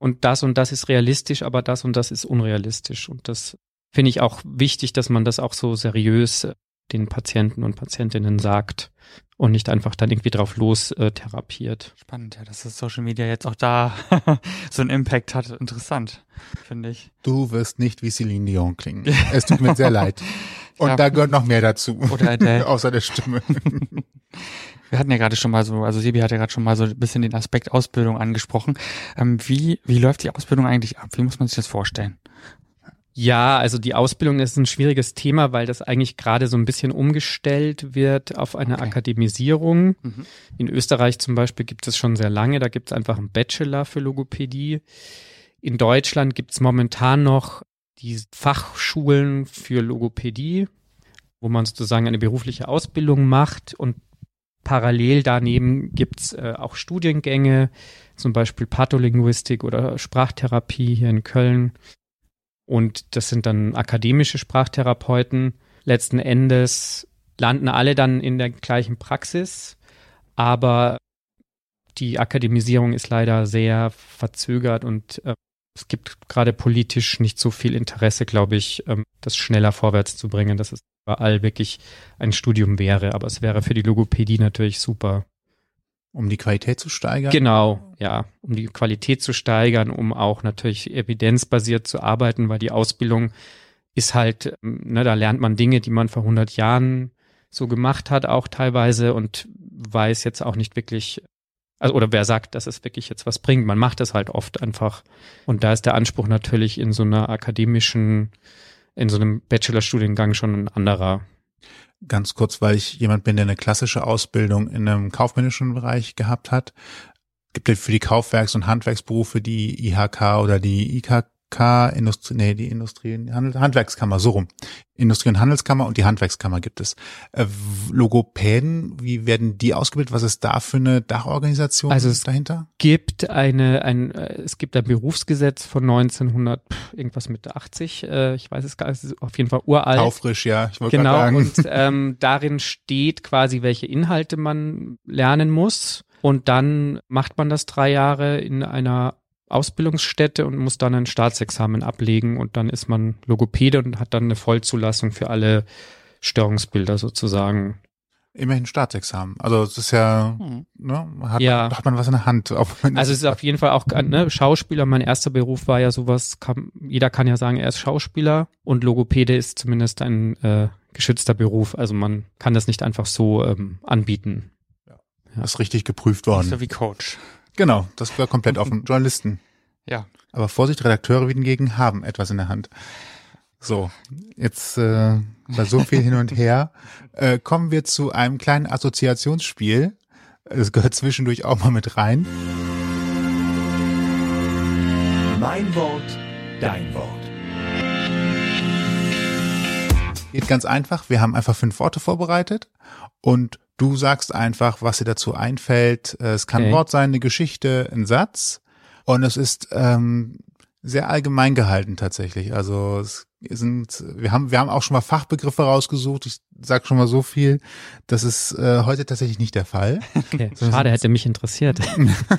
Und das und das ist realistisch, aber das und das ist unrealistisch. Und das finde ich auch wichtig, dass man das auch so seriös äh, den Patienten und Patientinnen sagt und nicht einfach dann irgendwie drauf los äh, therapiert. Spannend, ja, dass das Social Media jetzt auch da so einen Impact hat. Interessant, finde ich. du wirst nicht wie Celine Dion klingen. Es tut mir sehr leid. Und Ja. da gehört noch mehr dazu. Oder Adele. Außer der Stimme. Wir hatten ja gerade schon mal so, also Sebi hat ja gerade schon mal so ein bisschen den Aspekt Ausbildung angesprochen. Ähm, wie, wie läuft die Ausbildung eigentlich ab? Wie muss man sich das vorstellen? Ja, also die Ausbildung ist ein schwieriges Thema, weil das eigentlich gerade so ein bisschen umgestellt wird auf eine Okay. Akademisierung. Mhm. In Österreich zum Beispiel gibt es schon sehr lange, da gibt es einfach einen Bachelor für Logopädie. In Deutschland gibt es momentan noch die Fachschulen für Logopädie, wo man sozusagen eine berufliche Ausbildung macht und parallel daneben gibt es äh, auch Studiengänge, zum Beispiel Patholinguistik oder Sprachtherapie hier in Köln. Und das sind dann akademische Sprachtherapeuten. Letzten Endes landen alle dann in der gleichen Praxis, aber die Akademisierung ist leider sehr verzögert und äh, es gibt gerade politisch nicht so viel Interesse, glaube ich, ähm, das schneller vorwärts zu bringen, dass es überall wirklich ein Studium wäre. Aber es wäre für die Logopädie natürlich super. Um die Qualität zu steigern. Genau, ja, um die Qualität zu steigern, um auch natürlich evidenzbasiert zu arbeiten, weil die Ausbildung ist halt, ähm, ne, da lernt man Dinge, die man vor 100 Jahren so gemacht hat, auch teilweise und weiß jetzt auch nicht wirklich, also oder wer sagt, dass es wirklich jetzt was bringt. Man macht es halt oft einfach. Und da ist der Anspruch natürlich in so einer akademischen, in so einem Bachelorstudiengang schon ein anderer. Ganz kurz, weil ich jemand bin, der eine klassische Ausbildung in einem kaufmännischen Bereich gehabt hat. Gibt ja für die Kaufwerks- und Handwerksberufe die IHK oder die IKK, Industrie, nee, die Industrie, Handel, Handwerkskammer, so rum. Industrie- und Handelskammer und die Handwerkskammer gibt es. Äh, Logopäden, wie werden die ausgebildet? Was ist da für eine Dachorganisation Also es dahinter? gibt eine, ein, äh, es gibt ein Berufsgesetz von 1900, pff, irgendwas mit 80, äh, ich weiß es gar nicht, es ist auf jeden Fall uralt. Taufrisch, ja, ich wollte genau, sagen. und ähm, darin steht quasi, welche Inhalte man lernen muss. Und dann macht man das drei Jahre in einer Ausbildungsstätte und muss dann ein Staatsexamen ablegen und dann ist man Logopäde und hat dann eine Vollzulassung für alle Störungsbilder sozusagen. Immerhin Staatsexamen. Also es ist ja, Hm. ne, hat, Ja. hat man was in der Hand. Also es ist auf jeden Fall auch ne, Schauspieler. Mein erster Beruf war ja sowas. Kann, jeder kann ja sagen, er ist Schauspieler und Logopäde ist zumindest ein äh, geschützter Beruf. Also man kann das nicht einfach so ähm, anbieten. ist richtig geprüft worden. So wie Coach. Genau, das war komplett offen. Journalisten. Ja. Aber Vorsicht, Redakteure hingegen haben etwas in der Hand. So, jetzt äh, bei so viel hin und her äh, kommen wir zu einem kleinen Assoziationsspiel. Es gehört zwischendurch auch mal mit rein. Mein Wort, dein Wort. Geht ganz einfach. Wir haben einfach fünf Worte vorbereitet und du sagst einfach, was dir dazu einfällt. Äh, Es kann ein Okay. Wort sein, eine Geschichte, ein Satz und es ist ähm, sehr allgemein gehalten tatsächlich. Also es sind, wir haben, wir haben auch schon mal Fachbegriffe rausgesucht. Ich sag schon mal so viel. Das ist äh, heute tatsächlich nicht der Fall. Okay. Schade, hätte mich interessiert.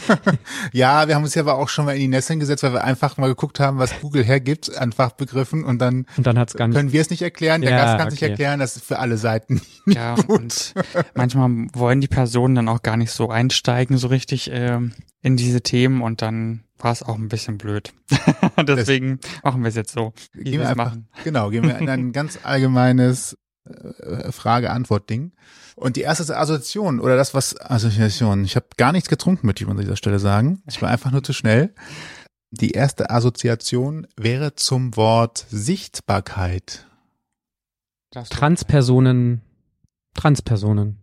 ja, wir haben uns ja aber auch schon mal in die Nesseln gesetzt, weil wir einfach mal geguckt haben, was Google hergibt an Fachbegriffen und dann Und dann hat's gar nicht. können wir es nicht erklären, der Ja, Gast kann es nicht okay. erklären, das ist für alle Seiten. Ja, und manchmal wollen die Personen dann auch gar nicht so einsteigen, so richtig ähm, in diese Themen und dann war es auch ein bisschen blöd. Deswegen machen wir es jetzt so, wie Gehen wir einfach, machen. genau, gehen wir in ein ganz allgemeines äh, Frage-Antwort-Ding. Und die erste Assoziation oder das, was Assoziation, ich habe gar nichts getrunken, möchte ich an dieser Stelle sagen. Ich war einfach nur zu schnell. Die erste Assoziation wäre zum Wort Sichtbarkeit. Transpersonen, Transpersonen.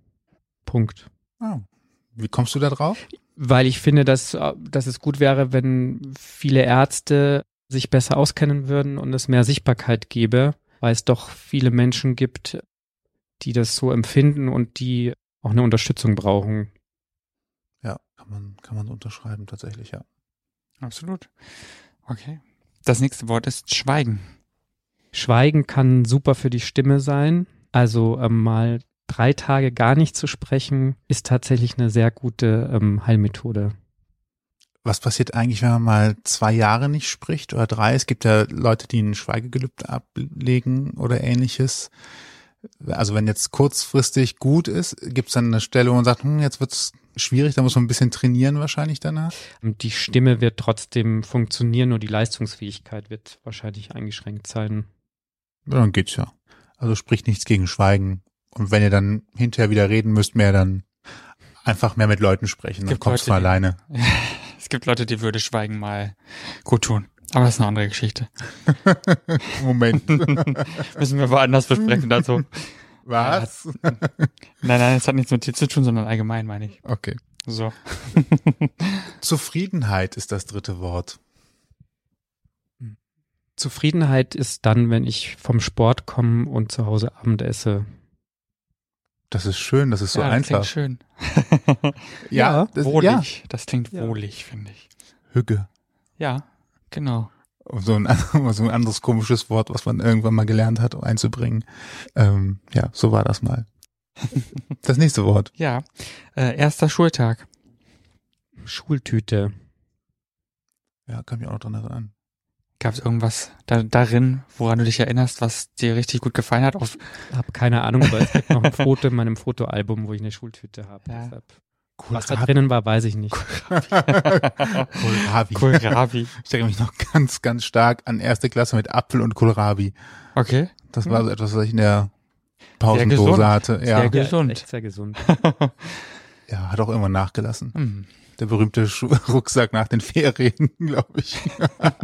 Punkt. Oh. Wie kommst du da drauf? Weil ich finde, dass, dass es gut wäre, wenn viele Ärzte sich besser auskennen würden und es mehr Sichtbarkeit gäbe, weil es doch viele Menschen gibt, die das so empfinden und die auch eine Unterstützung brauchen. Ja, kann man, kann man unterschreiben, tatsächlich, ja. Absolut. Okay. Das nächste Wort ist Schweigen. Schweigen kann super für die Stimme sein. Also ähm, mal drei Tage gar nicht zu sprechen, ist tatsächlich eine sehr gute ähm, Heilmethode. Was passiert eigentlich, wenn man mal zwei Jahre nicht spricht oder drei? Es gibt ja Leute, die ein Schweigegelübde ablegen oder ähnliches. Also wenn jetzt kurzfristig gut ist, gibt es dann eine Stelle, wo man sagt, hm, jetzt wird's schwierig, da muss man ein bisschen trainieren wahrscheinlich danach. Die Stimme wird trotzdem funktionieren, nur die Leistungsfähigkeit wird wahrscheinlich eingeschränkt sein. Dann geht's ja. Also spricht nichts gegen Schweigen. Und wenn ihr dann hinterher wieder reden müsst, mehr dann einfach mehr mit Leuten sprechen, dann kommst du alleine. es gibt Leute, die würde Schweigen mal gut tun. Aber das ist eine andere Geschichte. Moment. Müssen wir woanders besprechen dazu. Was? nein, nein, es hat nichts mit dir zu tun, sondern allgemein, meine ich. Okay. So. Zufriedenheit ist das dritte Wort. Zufriedenheit ist dann, wenn ich vom Sport komme und zu Hause Abend esse. Das ist schön, das ist so ja, einfach. Das klingt schön. ja, das, wohlig. Ja. Das klingt wohlig, finde ich. Hügge. Ja, genau. So ein, so ein anderes komisches Wort, was man irgendwann mal gelernt hat, um einzubringen. Ähm, ja, so war das mal. Das nächste Wort. Ja, äh, erster Schultag. Schultüte. Ja, kann mich auch noch dran erinnern. Gab es irgendwas da, darin, woran du dich erinnerst, was dir richtig gut gefallen hat? Auf hab keine Ahnung, aber es gibt noch ein Foto in meinem Fotoalbum, wo ich eine Schultüte habe. Ja. Cool was da drinnen war, weiß ich nicht. Kohlrabi. Kohlrabi. Ich erinnere mich noch ganz, ganz stark an erste Klasse mit Apfel und Kohlrabi. Okay. Das war so etwas, was ich in der Pausendose hatte. Ja. Sehr gesund. Ja, echt sehr gesund. ja, hat auch irgendwann nachgelassen. Mhm der berühmte Rucksack nach den Ferien, glaube ich.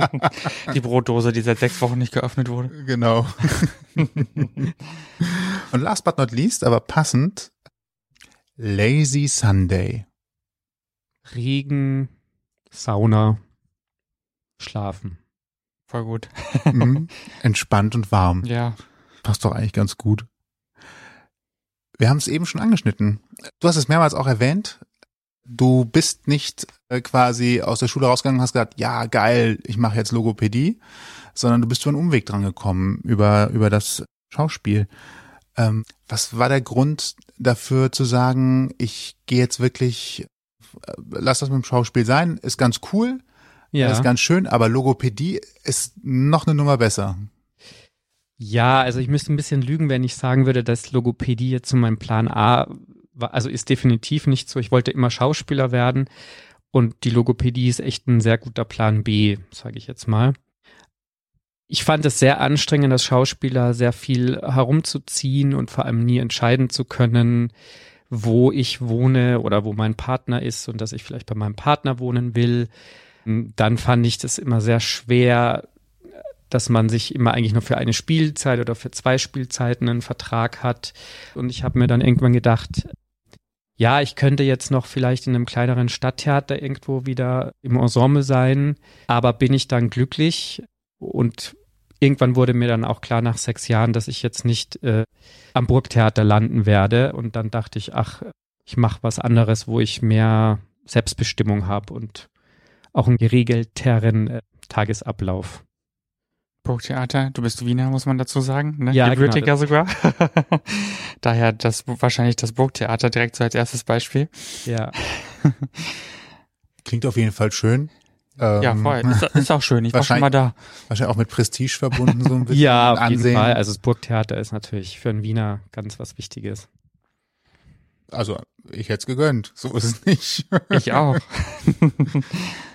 Die Brotdose, die seit sechs Wochen nicht geöffnet wurde. Genau. Und last but not least, aber passend, Lazy Sunday. Regen, Sauna, Schlafen. Voll gut. Mhm. Entspannt und warm. Ja. Passt doch eigentlich ganz gut. Wir haben es eben schon angeschnitten. Du hast es mehrmals auch erwähnt du bist nicht äh, quasi aus der Schule rausgegangen und hast gesagt, ja, geil, ich mache jetzt Logopädie, sondern du bist über einen Umweg dran gekommen, über, über das Schauspiel. Ähm, was war der Grund dafür zu sagen, ich gehe jetzt wirklich, äh, lass das mit dem Schauspiel sein, ist ganz cool, ja. ist ganz schön, aber Logopädie ist noch eine Nummer besser. Ja, also ich müsste ein bisschen lügen, wenn ich sagen würde, dass Logopädie jetzt zu meinem Plan A also ist definitiv nicht so. Ich wollte immer Schauspieler werden und die Logopädie ist echt ein sehr guter Plan B, sage ich jetzt mal. Ich fand es sehr anstrengend, als Schauspieler sehr viel herumzuziehen und vor allem nie entscheiden zu können, wo ich wohne oder wo mein Partner ist und dass ich vielleicht bei meinem Partner wohnen will. Dann fand ich das immer sehr schwer, dass man sich immer eigentlich nur für eine Spielzeit oder für zwei Spielzeiten einen Vertrag hat. Und ich habe mir dann irgendwann gedacht, ja, ich könnte jetzt noch vielleicht in einem kleineren Stadttheater irgendwo wieder im Ensemble sein, aber bin ich dann glücklich? Und irgendwann wurde mir dann auch klar nach sechs Jahren, dass ich jetzt nicht äh, am Burgtheater landen werde. Und dann dachte ich, ach, ich mache was anderes, wo ich mehr Selbstbestimmung habe und auch einen geregelteren äh, Tagesablauf. Burgtheater, du bist Wiener, muss man dazu sagen, ne? Ja, Gebürtiger genau. sogar. Daher das wahrscheinlich das Burgtheater direkt so als erstes Beispiel. Ja. Klingt auf jeden Fall schön. Ähm, ja, voll. Ist, ist, auch schön. Ich war schon mal da. Wahrscheinlich auch mit Prestige verbunden, so ein bisschen. ja, auf Ansehen. jeden Fall. Also das Burgtheater ist natürlich für einen Wiener ganz was Wichtiges. Also, ich hätte es gegönnt. So ist es nicht. ich auch.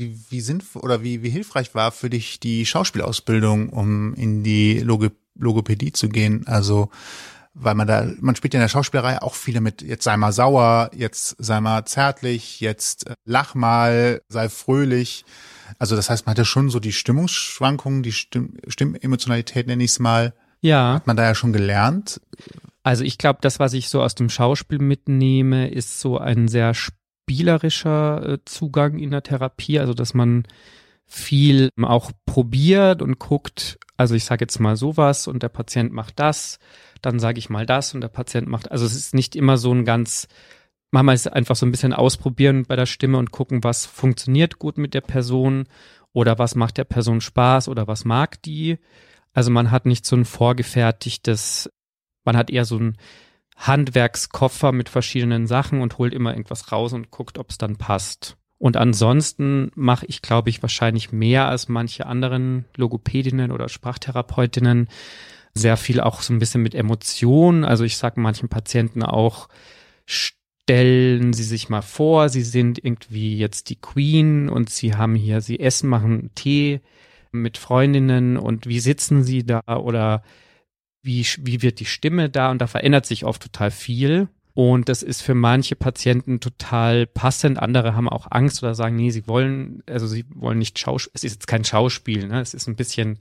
wie, wie sinnvoll oder wie, wie hilfreich war für dich die Schauspielausbildung, um in die Logo Logopädie zu gehen? Also, weil man da, man spielt ja in der Schauspielerei auch viele mit, jetzt sei mal sauer, jetzt sei mal zärtlich, jetzt äh, lach mal, sei fröhlich. Also das heißt, man hatte schon so die Stimmungsschwankungen, die Stimm Stimmemotionalität nenne ich es mal. Ja. Hat man da ja schon gelernt. Also ich glaube, das, was ich so aus dem Schauspiel mitnehme, ist so ein sehr spielerischer äh, Zugang in der Therapie. Also dass man viel auch probiert und guckt, also ich sage jetzt mal sowas und der Patient macht das, dann sage ich mal das und der Patient macht, also es ist nicht immer so ein ganz, manchmal ist es einfach so ein bisschen ausprobieren bei der Stimme und gucken, was funktioniert gut mit der Person oder was macht der Person Spaß oder was mag die. Also man hat nicht so ein vorgefertigtes, man hat eher so ein Handwerkskoffer mit verschiedenen Sachen und holt immer irgendwas raus und guckt, ob es dann passt. Und ansonsten mache ich, glaube ich, wahrscheinlich mehr als manche anderen Logopädinnen oder Sprachtherapeutinnen sehr viel auch so ein bisschen mit Emotionen. Also ich sage manchen Patienten auch, stellen Sie sich mal vor, Sie sind irgendwie jetzt die Queen und Sie haben hier, Sie essen, machen Tee mit Freundinnen und wie sitzen Sie da oder wie, wie wird die Stimme da? Und da verändert sich oft total viel. Und das ist für manche Patienten total passend. Andere haben auch Angst oder sagen, nee, sie wollen, also sie wollen nicht Schauspiel. Es ist jetzt kein Schauspiel, ne? Es ist ein bisschen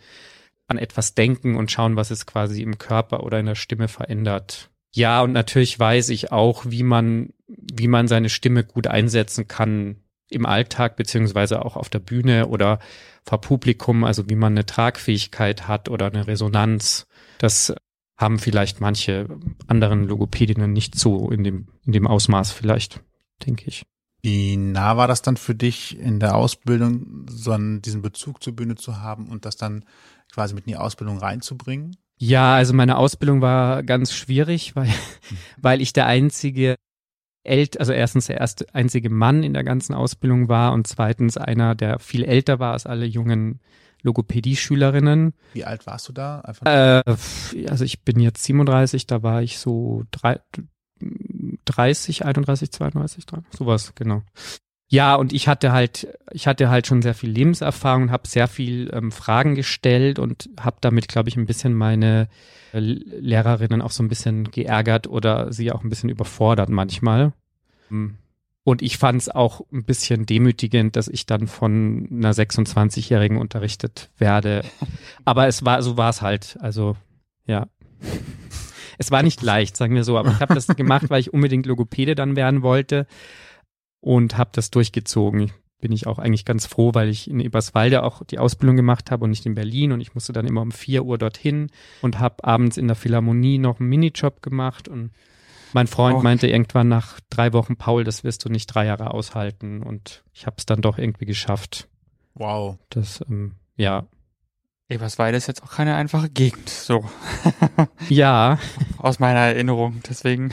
an etwas denken und schauen, was es quasi im Körper oder in der Stimme verändert. Ja, und natürlich weiß ich auch, wie man, wie man seine Stimme gut einsetzen kann im Alltag, beziehungsweise auch auf der Bühne oder vor Publikum, also wie man eine Tragfähigkeit hat oder eine Resonanz. Das haben vielleicht manche anderen Logopädinnen nicht so in dem, in dem Ausmaß vielleicht, denke ich. Wie nah war das dann für dich in der Ausbildung, so einen, diesen Bezug zur Bühne zu haben und das dann quasi mit in die Ausbildung reinzubringen? Ja, also meine Ausbildung war ganz schwierig, weil, weil ich der einzige ält, also erstens der erste einzige Mann in der ganzen Ausbildung war und zweitens einer, der viel älter war als alle jungen Logopädie-Schülerinnen. Wie alt warst du da? Einfach äh, also ich bin jetzt 37, da war ich so drei, 30, 31, 32, sowas, genau. Ja, und ich hatte halt, ich hatte halt schon sehr viel Lebenserfahrung, habe sehr viel ähm, Fragen gestellt und habe damit, glaube ich, ein bisschen meine äh, Lehrerinnen auch so ein bisschen geärgert oder sie auch ein bisschen überfordert manchmal. Hm. Und ich fand es auch ein bisschen demütigend, dass ich dann von einer 26-Jährigen unterrichtet werde. Aber es war, so war es halt. Also, ja. Es war nicht leicht, sagen wir so, aber ich habe das gemacht, weil ich unbedingt Logopäde dann werden wollte und habe das durchgezogen. Bin ich auch eigentlich ganz froh, weil ich in Eberswalde auch die Ausbildung gemacht habe und nicht in Berlin und ich musste dann immer um vier Uhr dorthin und habe abends in der Philharmonie noch einen Minijob gemacht und mein Freund oh. meinte irgendwann nach drei Wochen, Paul, das wirst du nicht drei Jahre aushalten. Und ich habe es dann doch irgendwie geschafft. Wow. Das, ähm, ja. Eberswalde ist jetzt auch keine einfache Gegend, so. ja. Aus meiner Erinnerung, deswegen.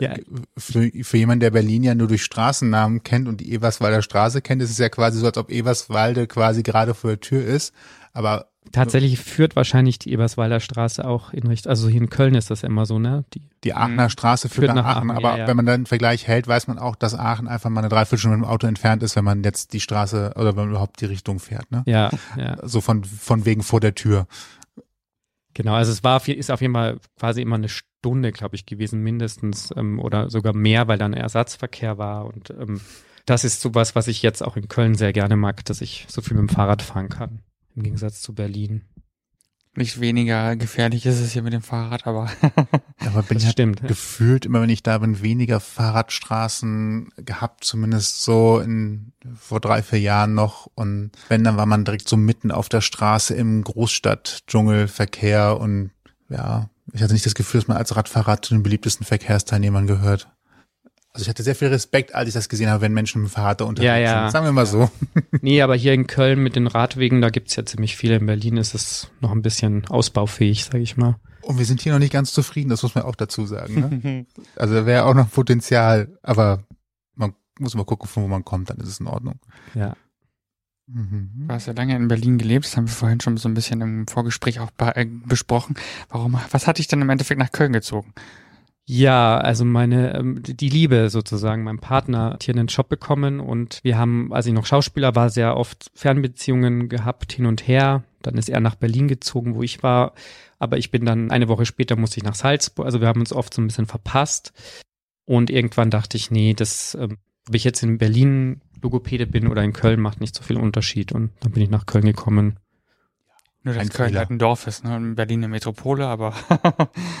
ja. Für, für jemanden, der Berlin ja nur durch Straßennamen kennt und die Eberswalder Straße kennt, ist es ja quasi so, als ob Eberswalde quasi gerade vor der Tür ist. Aber Tatsächlich führt wahrscheinlich die Eberswalder Straße auch in Richtung, also hier in Köln ist das immer so, ne? Die, die Aachener mhm. Straße führt, führt nach, nach, Aachen, Aachen aber ja, ja. wenn man dann einen Vergleich hält, weiß man auch, dass Aachen einfach mal eine Dreiviertelstunde mit dem Auto entfernt ist, wenn man jetzt die Straße oder wenn man überhaupt die Richtung fährt, ne? Ja, ja. So von, von wegen vor der Tür. Genau, also es war, ist auf jeden Fall quasi immer eine Stunde, glaube ich, gewesen, mindestens, ähm, oder sogar mehr, weil dann Ersatzverkehr war und ähm, das ist sowas, was ich jetzt auch in Köln sehr gerne mag, dass ich so viel mit dem Fahrrad fahren kann im Gegensatz zu Berlin. Nicht weniger gefährlich ist es hier mit dem Fahrrad, aber. aber bin ja stimmt. gefühlt immer, wenn ich da bin, weniger Fahrradstraßen gehabt, zumindest so in, vor drei, vier Jahren noch. Und wenn, dann war man direkt so mitten auf der Straße im Großstadt-Dschungelverkehr und ja, ich hatte nicht das Gefühl, dass man als Radfahrer zu den beliebtesten Verkehrsteilnehmern gehört. Also ich hatte sehr viel Respekt, als ich das gesehen habe, wenn Menschen mit dem Fahrrad unterwegs ja, ja. sind. Sagen wir mal so. Nee, aber hier in Köln mit den Radwegen, da gibt's ja ziemlich viele. In Berlin ist es noch ein bisschen ausbaufähig, sage ich mal. Und wir sind hier noch nicht ganz zufrieden, das muss man auch dazu sagen. Ne? also da wäre auch noch Potenzial, aber man muss mal gucken, von wo man kommt, dann ist es in Ordnung. Ja. Mhm. Du hast ja lange in Berlin gelebt, das haben wir vorhin schon so ein bisschen im Vorgespräch auch äh, besprochen. Warum, was hat dich denn im Endeffekt nach Köln gezogen? Ja, also meine, ähm, die Liebe sozusagen. Mein Partner hat hier einen Job bekommen und wir haben, als ich noch Schauspieler war, sehr oft Fernbeziehungen gehabt, hin und her. Dann ist er nach Berlin gezogen, wo ich war. Aber ich bin dann, eine Woche später musste ich nach Salzburg. Also wir haben uns oft so ein bisschen verpasst. Und irgendwann dachte ich, nee, das, ähm, ob ich jetzt in Berlin Logopäde bin oder in Köln, macht nicht so viel Unterschied. Und dann bin ich nach Köln gekommen. Nur, dass Ein Köln Fehler. halt ein Dorf ist, ne? In Berlin eine Metropole, aber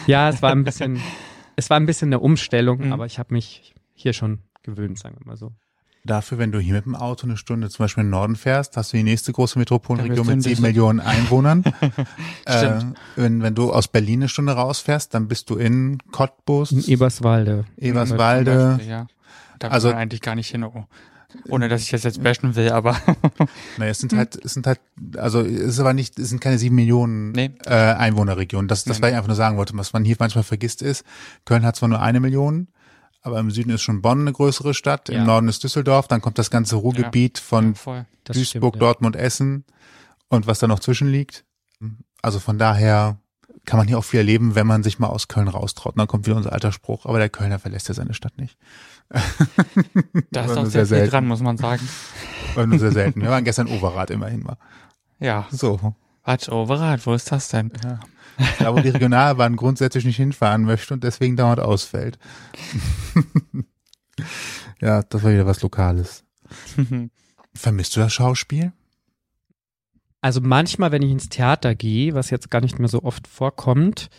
Ja, es war ein bisschen, es war ein bisschen eine Umstellung, Mhm. aber ich habe mich hier schon gewöhnt, sagen wir mal so. Dafür, wenn du hier mit dem Auto eine Stunde zum Beispiel in den Norden fährst, hast du die nächste große Metropolregion mit sieben. Millionen Einwohnern. äh, wenn, wenn du aus Berlin eine Stunde rausfährst, dann bist du in Cottbus, In Eberswalde. Eberswalde. Beispiel, ja. Da Also- man eigentlich gar nicht hin, oh. Ohne dass ich das jetzt bashen will, aber Naja, es sind halt, es sind halt, also es ist aber nicht, es sind keine sieben Millionen Nee. äh, Einwohnerregionen. Das, das Nee, was ich einfach nur sagen wollte. Was man hier manchmal vergisst ist, Köln hat zwar nur eine Million, aber im Süden ist schon Bonn eine größere Stadt, Ja. im Norden ist Düsseldorf, dann kommt das ganze Ruhrgebiet von voll. Das Duisburg, stimmt, ja. Dortmund, Essen und was da noch zwischen liegt. Also von daher kann man hier auch viel erleben, wenn man sich mal aus Köln raustraut. Und dann kommt wieder unser alter Spruch, aber der Kölner verlässt ja seine Stadt nicht. Da ist Aber nur sehr, sehr viel selten. dran, muss man sagen. War nur sehr selten. Wir waren gestern Overath immerhin mal. Ja. So. Warte, Overath, wo ist das denn? Ja. Da, wo die Regionalbahn grundsätzlich nicht hinfahren möchte und deswegen dauernd ausfällt. ja, das war wieder was Lokales. Vermisst du das Schauspiel? Also manchmal, wenn ich ins Theater gehe, was jetzt gar nicht mehr so oft vorkommt,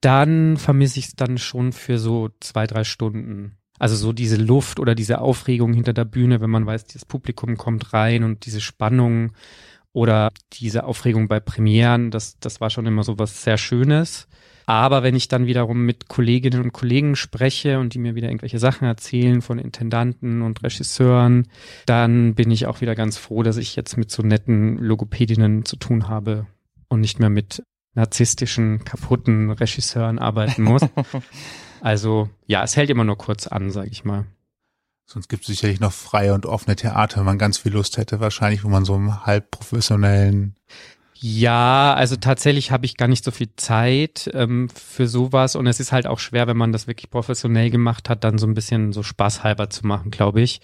dann vermisse ich es dann schon für so zwei, drei Stunden. Also so diese Luft oder diese Aufregung hinter der Bühne, wenn man weiß, das Publikum kommt rein und diese Spannung oder diese Aufregung bei Premieren, das, das war schon immer so was sehr Schönes. Aber wenn ich dann wiederum mit Kolleginnen und Kollegen spreche und die mir wieder irgendwelche Sachen erzählen von Intendanten und Regisseuren, dann bin ich auch wieder ganz froh, dass ich jetzt mit so netten Logopädinnen zu tun habe und nicht mehr mit narzisstischen, kaputten Regisseuren arbeiten muss. Also ja, es hält immer nur kurz an, sage ich mal. Sonst gibt es sicherlich noch freie und offene Theater, wenn man ganz viel Lust hätte, wahrscheinlich, wo man so einen halb professionellen Ja, also tatsächlich habe ich gar nicht so viel Zeit ähm, für sowas und es ist halt auch schwer, wenn man das wirklich professionell gemacht hat, dann so ein bisschen so spaßhalber zu machen, glaube ich.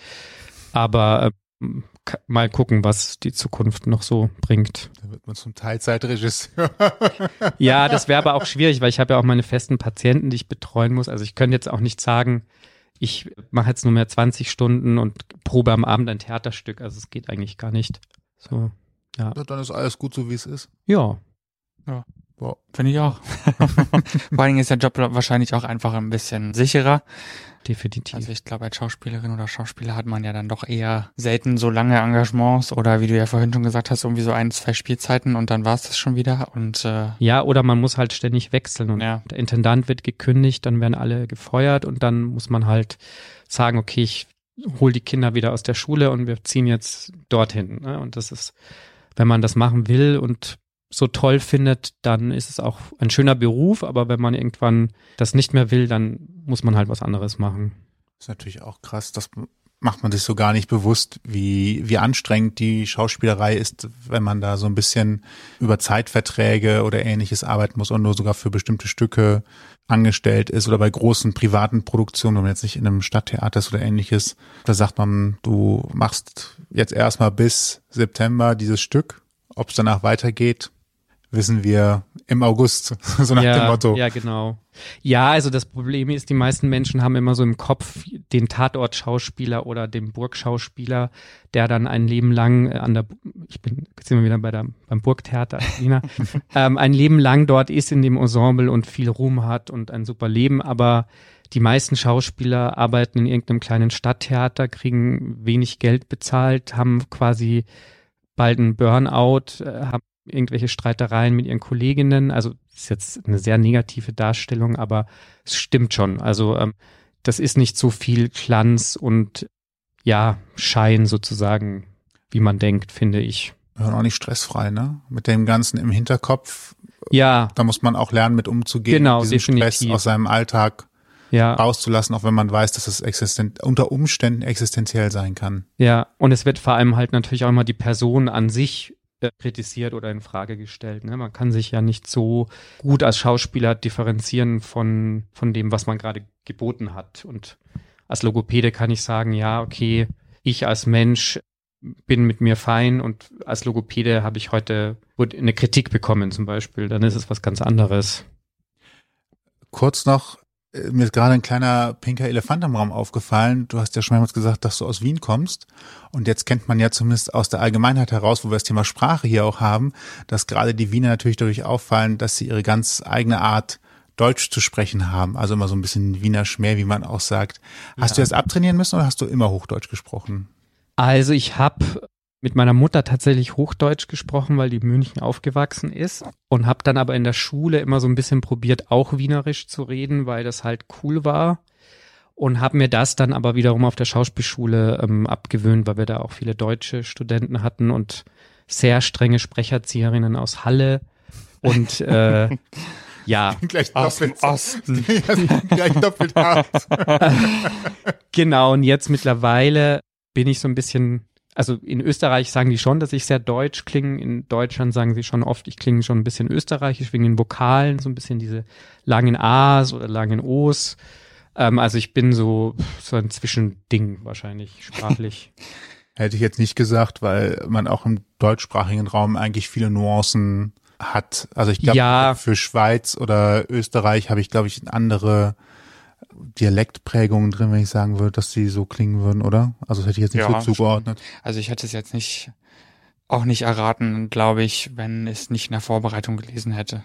Aber ähm, mal gucken, was die Zukunft noch so bringt. Da wird man zum Teilzeitregisseur. Ja, das wäre aber auch schwierig, weil ich habe ja auch meine festen Patienten, die ich betreuen muss. Also ich könnte jetzt auch nicht sagen, ich mache jetzt nur mehr 20 Stunden und probe am Abend ein Theaterstück. Also es geht eigentlich gar nicht. So, ja. Dann ist alles gut so, wie es ist. Ja, Finde ich auch. Vor allen Dingen ist der Job wahrscheinlich auch einfach ein bisschen sicherer. definitiv. Also ich glaube, als Schauspielerin oder Schauspieler hat man ja dann doch eher selten so lange Engagements oder wie du ja vorhin schon gesagt hast, irgendwie so ein, zwei Spielzeiten und dann war es das schon wieder. Und äh, Ja, oder man muss halt ständig wechseln und Ja. der Intendant wird gekündigt, dann werden alle gefeuert und dann muss man halt sagen, okay, ich hol die Kinder wieder aus der Schule und wir ziehen jetzt dorthin. Ne? Und das ist, wenn man das machen will und so toll findet, dann ist es auch ein schöner Beruf, aber wenn man irgendwann das nicht mehr will, dann muss man halt was anderes machen. ist natürlich auch krass. Das macht man sich so gar nicht bewusst, wie, wie anstrengend die Schauspielerei ist, wenn man da so ein bisschen über Zeitverträge oder ähnliches arbeiten muss und nur sogar für bestimmte Stücke angestellt ist oder bei großen privaten Produktionen, wenn man jetzt nicht in einem Stadttheater ist oder ähnliches. Da sagt man, du machst jetzt erstmal bis September dieses Stück. Ob es danach weitergeht, wissen wir im August, so nach ja, dem Motto. Ja, genau. Ja, also das Problem ist, die meisten Menschen haben immer so im Kopf den Tatortschauspieler oder den Burgschauspieler, der dann ein Leben lang äh, an der, ich bin, jetzt sind wir wieder bei der, beim Burgtheater, Wiener, ähm, ein Leben lang dort ist in dem Ensemble und viel Ruhm hat und ein super Leben, aber die meisten Schauspieler arbeiten in irgendeinem kleinen Stadttheater, kriegen wenig Geld bezahlt, haben quasi bald einen Burnout, äh, haben irgendwelche Streitereien mit ihren Kolleginnen. Also das ist jetzt eine sehr negative Darstellung, aber es stimmt schon. Also ähm, das ist nicht so viel Glanz und ja, Schein sozusagen, wie man denkt, finde ich. Und auch nicht stressfrei, ne? Mit dem Ganzen im Hinterkopf. Ja, Da muss man auch lernen, mit umzugehen, Genau, diesen Stress definitiv. aus seinem Alltag ja, rauszulassen, auch wenn man weiß, dass es existen unter Umständen existenziell sein kann. ja. Und es wird vor allem halt natürlich auch immer die Person an sich kritisiert oder in Frage gestellt. Ne? Man kann sich ja nicht so gut als Schauspieler differenzieren von, von dem, was man gerade geboten hat. Und als Logopäde kann ich sagen, ja, okay, ich als Mensch bin mit mir fein und als Logopäde habe ich heute eine Kritik bekommen zum Beispiel, dann ist es was ganz anderes. Kurz noch, äh, mir ist gerade ein kleiner pinker Elefant im Raum aufgefallen. Du hast ja schon mehrmals gesagt, dass du aus Wien kommst. Und jetzt kennt man ja zumindest aus der Allgemeinheit heraus, wo wir das Thema Sprache hier auch haben, dass gerade die Wiener natürlich dadurch auffallen, dass sie ihre ganz eigene Art Deutsch zu sprechen haben. Also immer so ein bisschen Wiener Schmäh, wie man auch sagt. Hast ja. du das abtrainieren müssen oder hast du immer Hochdeutsch gesprochen? Also ich habe mit meiner Mutter tatsächlich Hochdeutsch gesprochen, weil die in München aufgewachsen ist und habe dann aber in der Schule immer so ein bisschen probiert, auch Wienerisch zu reden, weil das halt cool war und habe mir das dann aber wiederum auf der Schauspielschule ähm, abgewöhnt, weil wir da auch viele deutsche Studenten hatten und sehr strenge Sprecherzieherinnen aus Halle und äh, ja, gleich doppelt Osten. gleich doppelt hart. genau und jetzt mittlerweile bin ich so ein bisschen also in Österreich sagen die schon, dass ich sehr deutsch klinge. In Deutschland sagen sie schon oft, ich klinge schon ein bisschen österreichisch wegen den Vokalen, so ein bisschen diese langen A's oder langen O's. Ähm, also ich bin so, so ein Zwischending wahrscheinlich sprachlich. Hätte ich jetzt nicht gesagt, weil man auch im deutschsprachigen Raum eigentlich viele Nuancen hat. Also ich glaube, ja. für Schweiz oder Österreich habe ich, glaube ich, andere Dialektprägungen drin, wenn ich sagen würde, dass sie so klingen würden, oder? Also das hätte ich jetzt nicht ja, so zugeordnet. Also ich hätte es jetzt nicht, auch nicht erraten, glaube ich, wenn es nicht in der Vorbereitung gelesen hätte.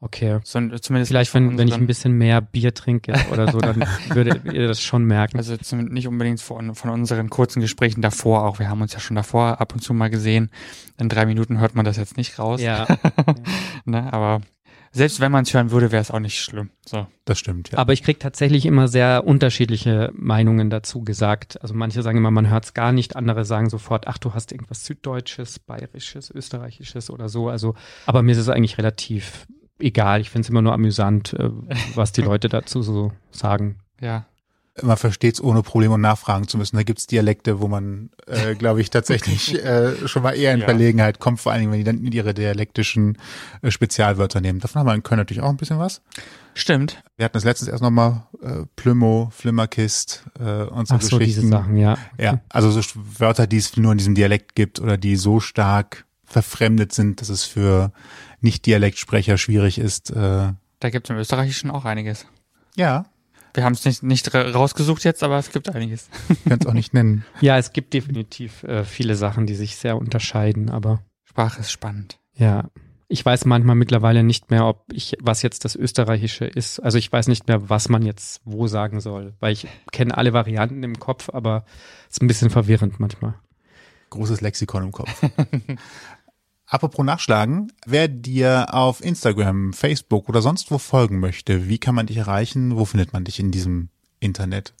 Okay. So, zumindest Vielleicht, wenn, wenn ich ein bisschen mehr Bier trinke oder so, dann würdet ihr das schon merken. Also zumindest nicht unbedingt von, von unseren kurzen Gesprächen davor auch. Wir haben uns ja schon davor ab und zu mal gesehen. In drei Minuten hört man das jetzt nicht raus. Ja. ne, aber selbst wenn man es hören würde, wäre es auch nicht schlimm. So. Das stimmt, ja. Aber ich kriege tatsächlich immer sehr unterschiedliche Meinungen dazu gesagt. Also manche sagen immer, man hört es gar nicht, andere sagen sofort, ach, du hast irgendwas Süddeutsches, Bayerisches, Österreichisches oder so. Also, aber mir ist es eigentlich relativ egal. Ich finde es immer nur amüsant, äh, was die Leute dazu so sagen. Ja man versteht es ohne Probleme nachfragen zu müssen. Da gibt's Dialekte, wo man, äh, glaube ich, tatsächlich äh, schon mal eher in ja. Verlegenheit kommt, vor allen Dingen, wenn die dann ihre dialektischen äh, Spezialwörter nehmen. Davon haben wir in Köln natürlich auch ein bisschen was. Stimmt. Wir hatten das letztens erst nochmal äh, Plümo, Flimmerkist äh, und so Ach so, diese Sachen, ja. Ja, also so Wörter, die es nur in diesem Dialekt gibt oder die so stark verfremdet sind, dass es für Nicht-Dialektsprecher schwierig ist. Äh, da gibt es im Österreichischen auch einiges. Ja, wir haben es nicht, nicht rausgesucht jetzt, aber es gibt einiges. Ich kann es auch nicht nennen. Ja, es gibt definitiv äh, viele Sachen, die sich sehr unterscheiden, aber. Sprache ist spannend. Ja. Ich weiß manchmal mittlerweile nicht mehr, ob ich, was jetzt das Österreichische ist. Also ich weiß nicht mehr, was man jetzt wo sagen soll, weil ich kenne alle Varianten im Kopf, aber es ist ein bisschen verwirrend manchmal. Großes Lexikon im Kopf. Apropos Nachschlagen, wer dir auf Instagram, Facebook oder sonst wo folgen möchte, wie kann man dich erreichen? Wo findet man dich in diesem Internet?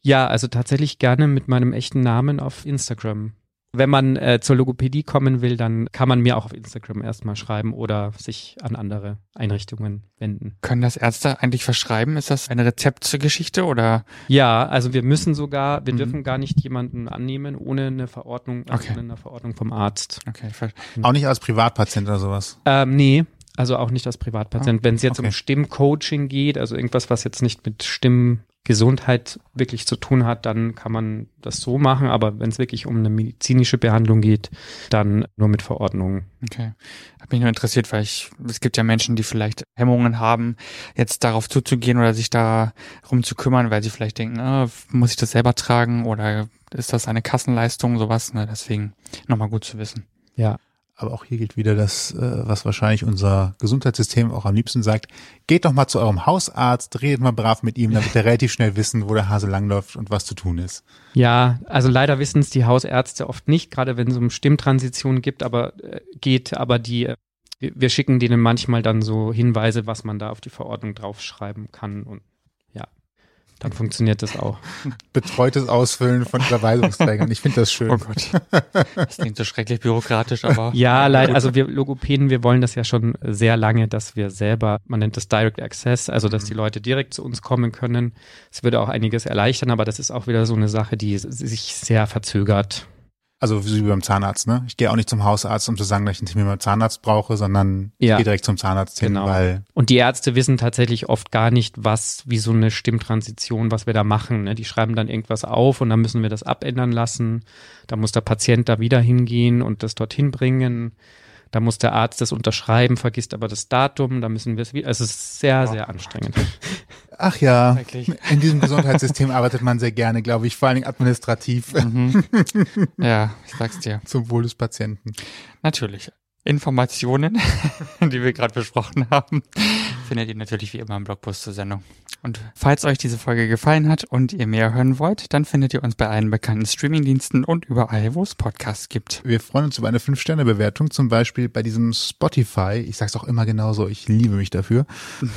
Ja, also tatsächlich gerne mit meinem echten Namen auf Instagram. Wenn man äh, zur Logopädie kommen will, dann kann man mir auch auf Instagram erstmal schreiben oder sich an andere Einrichtungen wenden. Können das Ärzte eigentlich verschreiben? Ist das eine Rezeptgeschichte oder? Ja, also wir müssen sogar, wir mhm. dürfen gar nicht jemanden annehmen ohne eine Verordnung, also okay. ohne eine Verordnung vom Arzt. Okay. Mhm. Auch nicht als Privatpatient oder sowas? Ähm, nee, also auch nicht als Privatpatient. Oh, Wenn es jetzt okay. um Stimmcoaching geht, also irgendwas, was jetzt nicht mit Stimmen Gesundheit wirklich zu tun hat, dann kann man das so machen. Aber wenn es wirklich um eine medizinische Behandlung geht, dann nur mit Verordnung. Okay. Hat mich nur interessiert, weil ich, es gibt ja Menschen, die vielleicht Hemmungen haben, jetzt darauf zuzugehen oder sich darum zu kümmern, weil sie vielleicht denken, ah, muss ich das selber tragen oder ist das eine Kassenleistung, sowas. Ne? Deswegen nochmal gut zu wissen. Ja. Aber auch hier gilt wieder das, äh, was wahrscheinlich unser Gesundheitssystem auch am liebsten sagt. Geht doch mal zu eurem Hausarzt, redet mal brav mit ihm, damit er relativ schnell wissen, wo der Hase langläuft und was zu tun ist. Ja, also leider wissen es die Hausärzte oft nicht, gerade wenn es um Stimmtransition gibt, aber äh, geht, aber die äh, wir schicken denen manchmal dann so Hinweise, was man da auf die Verordnung draufschreiben kann und dann funktioniert das auch. Betreutes Ausfüllen von Überweisungsträgern. Ich finde das schön. Oh Gott. Das klingt so schrecklich bürokratisch, aber. Ja, leider. Also wir Logopäden, wir wollen das ja schon sehr lange, dass wir selber, man nennt das Direct Access, also dass die Leute direkt zu uns kommen können. Es würde auch einiges erleichtern, aber das ist auch wieder so eine Sache, die sich sehr verzögert. Also wie beim Zahnarzt, ne? Ich gehe auch nicht zum Hausarzt, um zu sagen, dass ich einen Termin beim Zahnarzt brauche, sondern Ja. ich gehe direkt zum Zahnarzt hin, Genau. weil Und die Ärzte wissen tatsächlich oft gar nicht, was, wie so eine Stimmtransition, was wir da machen. Ne? Die schreiben dann irgendwas auf und dann müssen wir das abändern lassen. Da muss der Patient da wieder hingehen und das dorthin bringen. Da muss der Arzt das unterschreiben, vergisst aber das Datum. Da müssen wir es wieder. Also es ist sehr, sehr anstrengend. ach ja, Wirklich. in diesem Gesundheitssystem arbeitet man sehr gerne, glaube ich, vor allen Dingen administrativ Mhm. Ja, ich sag's dir. zum Wohl des Patienten. Natürlich. Informationen, die wir gerade besprochen haben, findet ihr natürlich wie immer im Blogpost zur Sendung. Und falls euch diese Folge gefallen hat und ihr mehr hören wollt, dann findet ihr uns bei allen bekannten Streamingdiensten und überall, wo es Podcasts gibt. Wir freuen uns über eine 5-Sterne-Bewertung, zum Beispiel bei diesem Spotify. Ich sag's auch immer genauso, ich liebe mich dafür.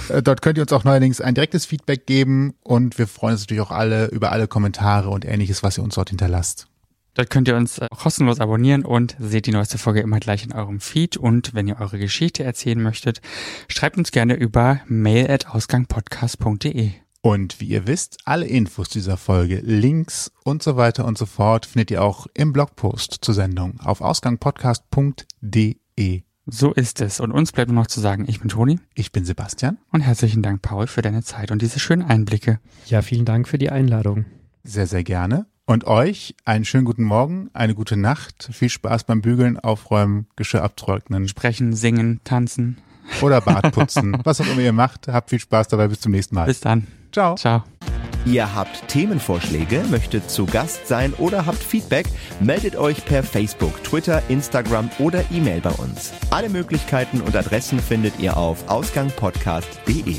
Äh, Dort könnt ihr uns auch neuerdings ein direktes Feedback geben und wir freuen uns natürlich auch alle über alle Kommentare und ähnliches, was ihr uns dort hinterlasst. Dort könnt ihr uns äh, kostenlos abonnieren und seht die neueste Folge immer gleich in eurem Feed. Und wenn ihr eure Geschichte erzählen möchtet, schreibt uns gerne über mail.ausgangpodcast.de. Und wie ihr wisst, alle Infos dieser Folge, Links und so weiter und so fort findet ihr auch im Blogpost zur Sendung auf ausgangpodcast.de. So ist es. Und uns bleibt nur noch zu sagen, ich bin Toni Ich bin Sebastian. und herzlichen Dank, Paul, für deine Zeit und diese schönen Einblicke. Ja, vielen Dank für die Einladung. Sehr, sehr gerne. Und euch einen schönen guten Morgen, eine gute Nacht, viel Spaß beim Bügeln, Aufräumen, Geschirr abtrocknen Sprechen, singen, tanzen. oder Bart putzen. Was auch immer ihr macht, habt viel Spaß dabei. Bis zum nächsten Mal. Bis dann. Ciao. Ciao. Ihr habt Themenvorschläge, möchtet zu Gast sein oder habt Feedback, meldet euch per Facebook, Twitter, Instagram oder E-Mail bei uns. Alle Möglichkeiten und Adressen findet ihr auf ausgangpodcast.de.